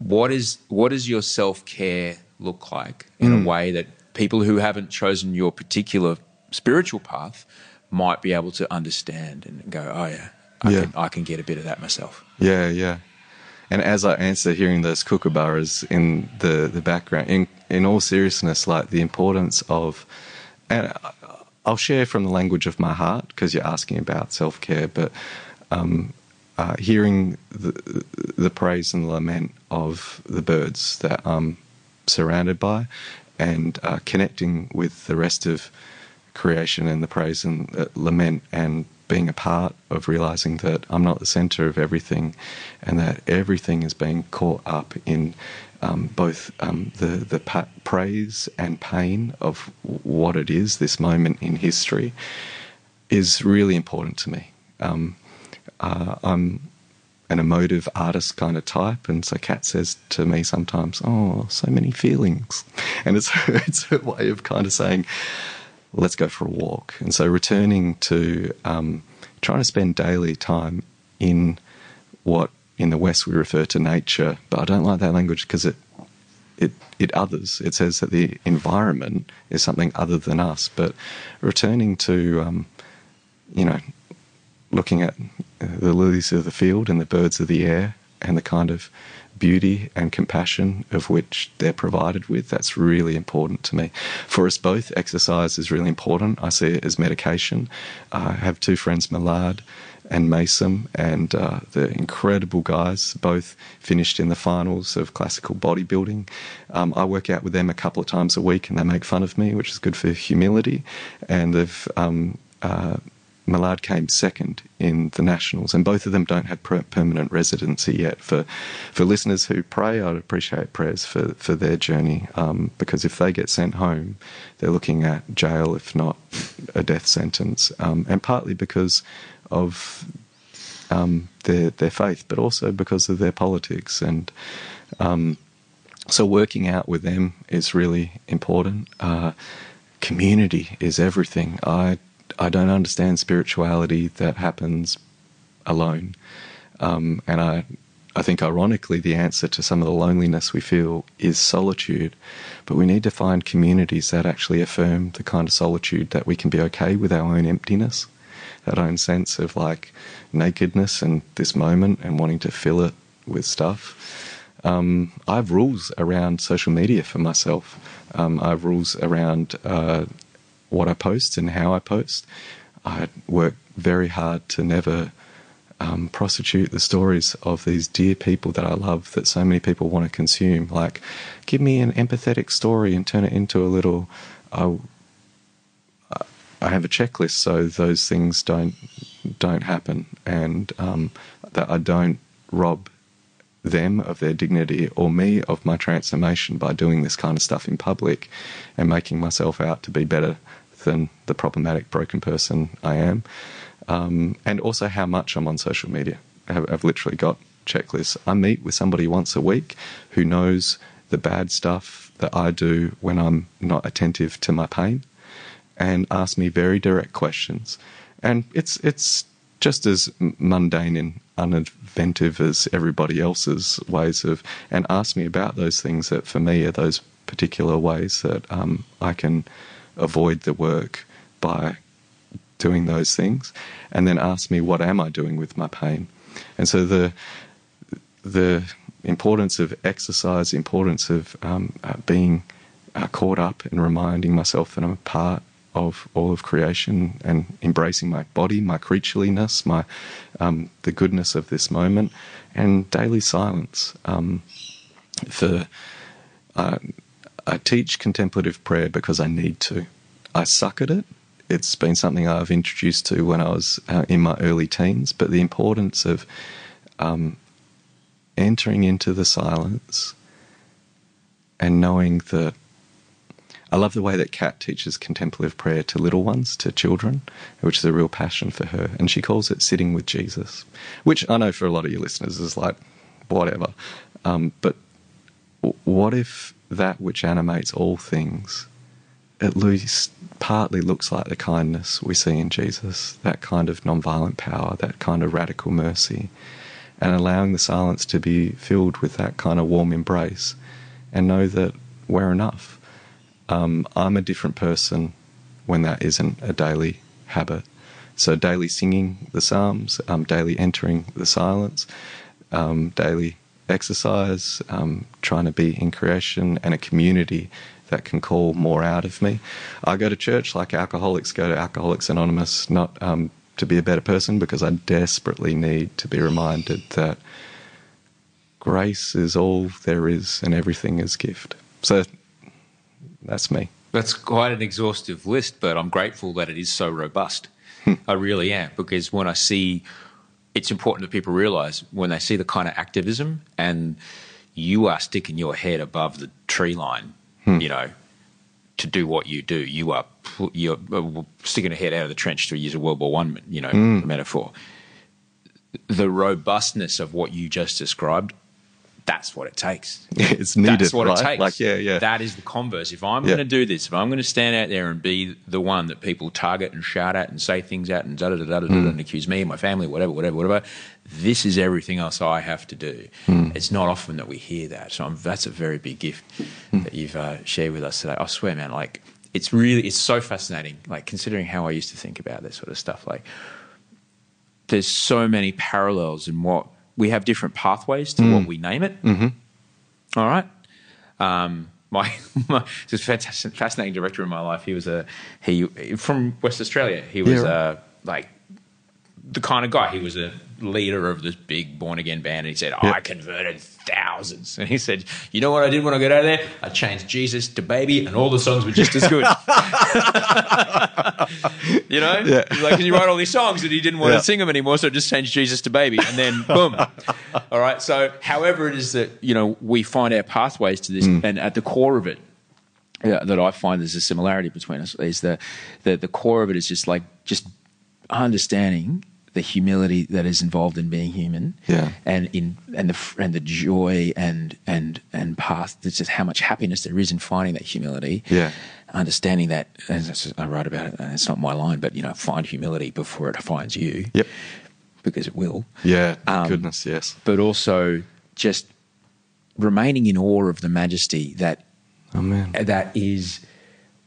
what is what does your self care look like in a way that people who haven't chosen your particular spiritual path might be able to understand and go, oh yeah, I, Yeah. Can, I can get a bit of that myself. Yeah, yeah. And as I answer, hearing those kookaburras in the, the background, in, in all seriousness, like the importance of, and I'll share from the language of my heart because you're asking about self care, but um, uh, hearing the, the praise and lament of the birds that I'm surrounded by and uh, connecting with the rest of creation and the praise and uh, lament and being a part of realizing that I'm not the center of everything and that everything is being caught up in um, both um, the, the pa- praise and pain of what it is, this moment in history, is really important to me. Um, uh, I'm an emotive artist kind of type, and so Kat says to me sometimes, "Oh, so many feelings," and it's it's her way of kind of saying, let's go for a walk. And so returning to um, trying to spend daily time in what in the West we refer to nature, but I don't like that language because it it it others. It says that the environment is something other than us. But returning to um, you know looking at the lilies of the field and the birds of the air and the kind of beauty and compassion of which they're provided with. That's really important to me. For us both, exercise is really important. I see it as medication. I have two friends, Millard and Mason, and uh, the incredible guys, both finished in the finals of classical bodybuilding. Um, I work out with them a couple of times a week, and they make fun of me, which is good for humility. And they've um, uh, Millard came second in the Nationals, and both of them don't have per- permanent residency yet. For for listeners who pray, I'd appreciate prayers for, for their journey, um, because if they get sent home, they're looking at jail, if not a death sentence, um, and partly because of um, their their faith, but also because of their politics and. Um, so working out with them is really important. Uh, community is everything. I I don't understand spirituality that happens alone. Um, and I, I think, ironically, the answer to some of the loneliness we feel is solitude. But we need to find communities that actually affirm the kind of solitude that we can be okay with our own emptiness, that own sense of like nakedness and this moment and wanting to fill it with stuff. Um, I have rules around social media for myself. Um, I have rules around uh, what I post and how I post. I work very hard to never um, prostitute the stories of these dear people that I love that so many people want to consume. Like, give me an empathetic story and turn it into a little. I, I have a checklist so those things don't don't happen, and um, that I don't rob them of their dignity or me of my transformation by doing this kind of stuff in public and making myself out to be better than the problematic, broken person I am. Um, and also how much I'm on social media. I've, I've literally got checklists. I meet with somebody once a week who knows the bad stuff that I do when I'm not attentive to my pain and ask me very direct questions. And it's it's just as mundane and uninventive as everybody else's ways of, and ask me about those things that for me are those particular ways that um, I can avoid the work by doing those things, and then ask me what am I doing with my pain. And so the the importance of exercise, importance of um, uh, being uh, caught up and reminding myself that I'm a part of all of creation and embracing my body, my creatureliness, my um, the goodness of this moment, and daily silence. Um, for uh, I teach contemplative prayer because I need to. I suck at it. It's been something I've introduced to when I was uh, in my early teens, but the importance of um, entering into the silence and knowing that I love the way that Kat teaches contemplative prayer to little ones, to children, which is a real passion for her. And she calls it sitting with Jesus, which I know for a lot of your listeners is like, whatever. Um, but what if that which animates all things at least partly looks like the kindness we see in Jesus, that kind of nonviolent power, that kind of radical mercy, and allowing the silence to be filled with that kind of warm embrace and know that we're enough. Um, I'm a different person when that isn't a daily habit. So, daily singing the Psalms, um, daily entering the silence, um, daily exercise, um, trying to be in creation and a community that can call more out of me. I go to church like alcoholics go to Alcoholics Anonymous, not um, to be a better person, because I desperately need to be reminded that grace is all there is and everything is gift. So that's me. That's quite an exhaustive list, but I'm grateful that it is so robust. Hmm. I really am, because when I see it's important that people realize when they see the kind of activism and you are sticking your head above the tree line, hmm. you know, to do what you do. You are you're uh, sticking a head out of the trench to use a World War One, you know, hmm. metaphor. The robustness of what you just described that's what it takes. it's needed, That's what right? it takes. Like, yeah, yeah. That is the converse. If I'm Yeah. going to do this, if I'm going to stand out there and be the one that people target and shout at and say things at and da da da da da Mm. and accuse me and my family, whatever, whatever, whatever, this is everything else I have to do. Mm. It's not often that we hear that. So I'm, that's a very big gift Mm. that you've uh, shared with us today. I swear, man, like it's really, it's so fascinating. Like considering how I used to think about this sort of stuff, like there's so many parallels in what we have different pathways to what we name it. Mm-hmm. All right. Um, my, my this fantastic, fascinating director in my life. He was a he from West Australia. He was Yeah. uh, like the kind of guy. He was a leader of this big born again band, and he said, Yeah. "I converted thousands." And he said, "You know what I did when I got out of there? I changed Jesus to Baby, and all the songs were just as good." you know, Yeah. like you write all these songs, and he didn't want Yeah. to sing them anymore, so just changed Jesus to Baby, and then boom. all right. So, however it is that you know we find our pathways to this, mm. and at the core of it, yeah, that I find there's a similarity between us is the, the the core of it is just like just understanding the humility that is involved in being human, Yeah. and in and the and the joy and and and path. It's just how much happiness there is in finding that humility. Yeah. understanding that. As I write about it, and it's not my line, but you know, find humility before it finds you. Yep. because it will Yeah. Um, goodness, yes. but also just remaining in awe of the majesty that man. that is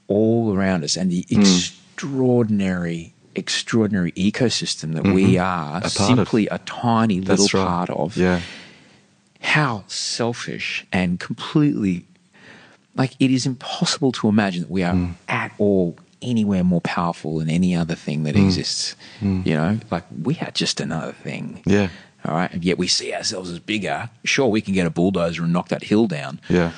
all around us and the extraordinary extraordinary ecosystem that we are Mm-hmm. A part of. simply a tiny little right. part of Yeah. how selfish and completely like it is impossible to imagine that we are Mm. at all anywhere more powerful than any other thing that Mm. exists you know like we are just another thing Yeah. all right and yet we see ourselves as bigger sure we can get a bulldozer and knock that hill down Yeah.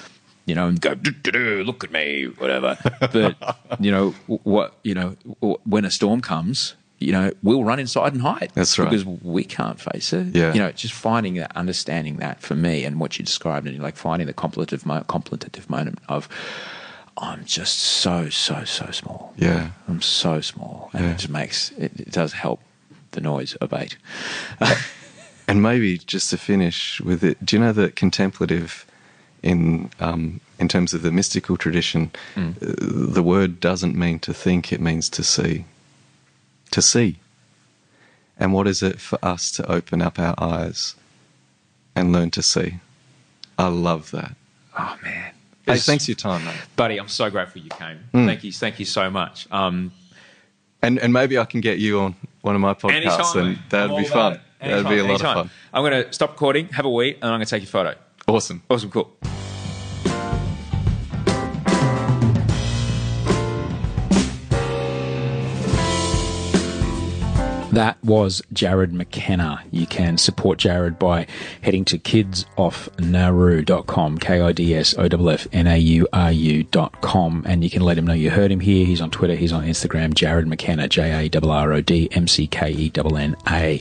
You know, and go, "Do-do-do, look at me, whatever. But, you know, what, you know, when a storm comes, you know, we'll run inside and hide. That's right. Because we can't face it. Yeah. You know, just finding that, understanding that for me and what you described, and like finding the contemplative, mo- moment of, I'm just so, so, so small. Yeah. I'm so small. And Yeah. it just makes, it, it does help the noise abate. And maybe just to finish with it, do you know that contemplative, in um, in terms of the mystical tradition, Mm. uh, the word doesn't mean to think; it means to see. To see. And what is it for us to open up our eyes and learn to see? I love that. Oh, man. Hey, thanks for your time, mate. Buddy, I'm so grateful you came. Mm. Thank you. Thank you so much. Um, And and maybe I can get you on one of my podcasts, Anytime, and that'd be fun. That'd be a lot anytime. of fun. I'm going to stop recording, have a wee, and I'm going to take your photo. Awesome. Awesome, cool. That was Jarrod McKenna. You can support Jarrod by heading to kidsoffnauru.com, K-I-D-S-O-F-F-N-A-U-R-U.com, and you can let him know you heard him here. He's on Twitter, he's on Instagram, Jarrod McKenna, J-A-R-R-O-D-M-C-K-E-N-N-A.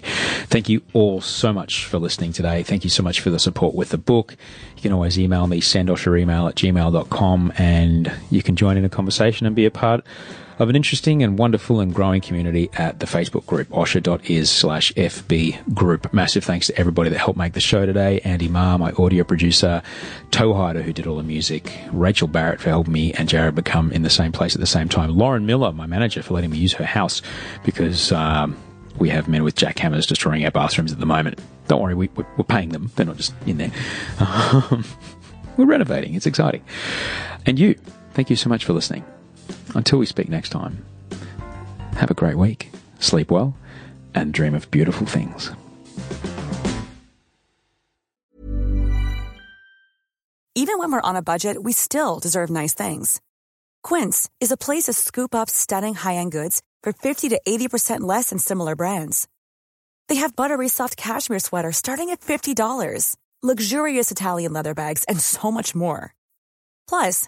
Thank you all so much for listening today. Thank you so much for the support with the book. You can always email me, send us your email at gmail.com, and you can join in a conversation and be a part of an interesting and wonderful and growing community at the Facebook group, osher.is slash FB group. Massive thanks to everybody that helped make the show today. Andy Marr, my audio producer, Toehider, who did all the music, Rachel Barrett for helping me and Jarrod become in the same place at the same time, Lauren Miller, my manager, for letting me use her house because, um, we have men with jackhammers destroying our bathrooms at the moment. Don't worry, we, we're paying them. They're not just in there. We're renovating. It's exciting. And you, thank you so much for listening. Until we speak next time, have a great week, sleep well, and dream of beautiful things. Even when we're on a budget, we still deserve nice things. Quince is a place to scoop up stunning high-end goods for 50 to 80% less than similar brands. They have buttery soft cashmere sweaters starting at $50, luxurious Italian leather bags, and so much more. Plus,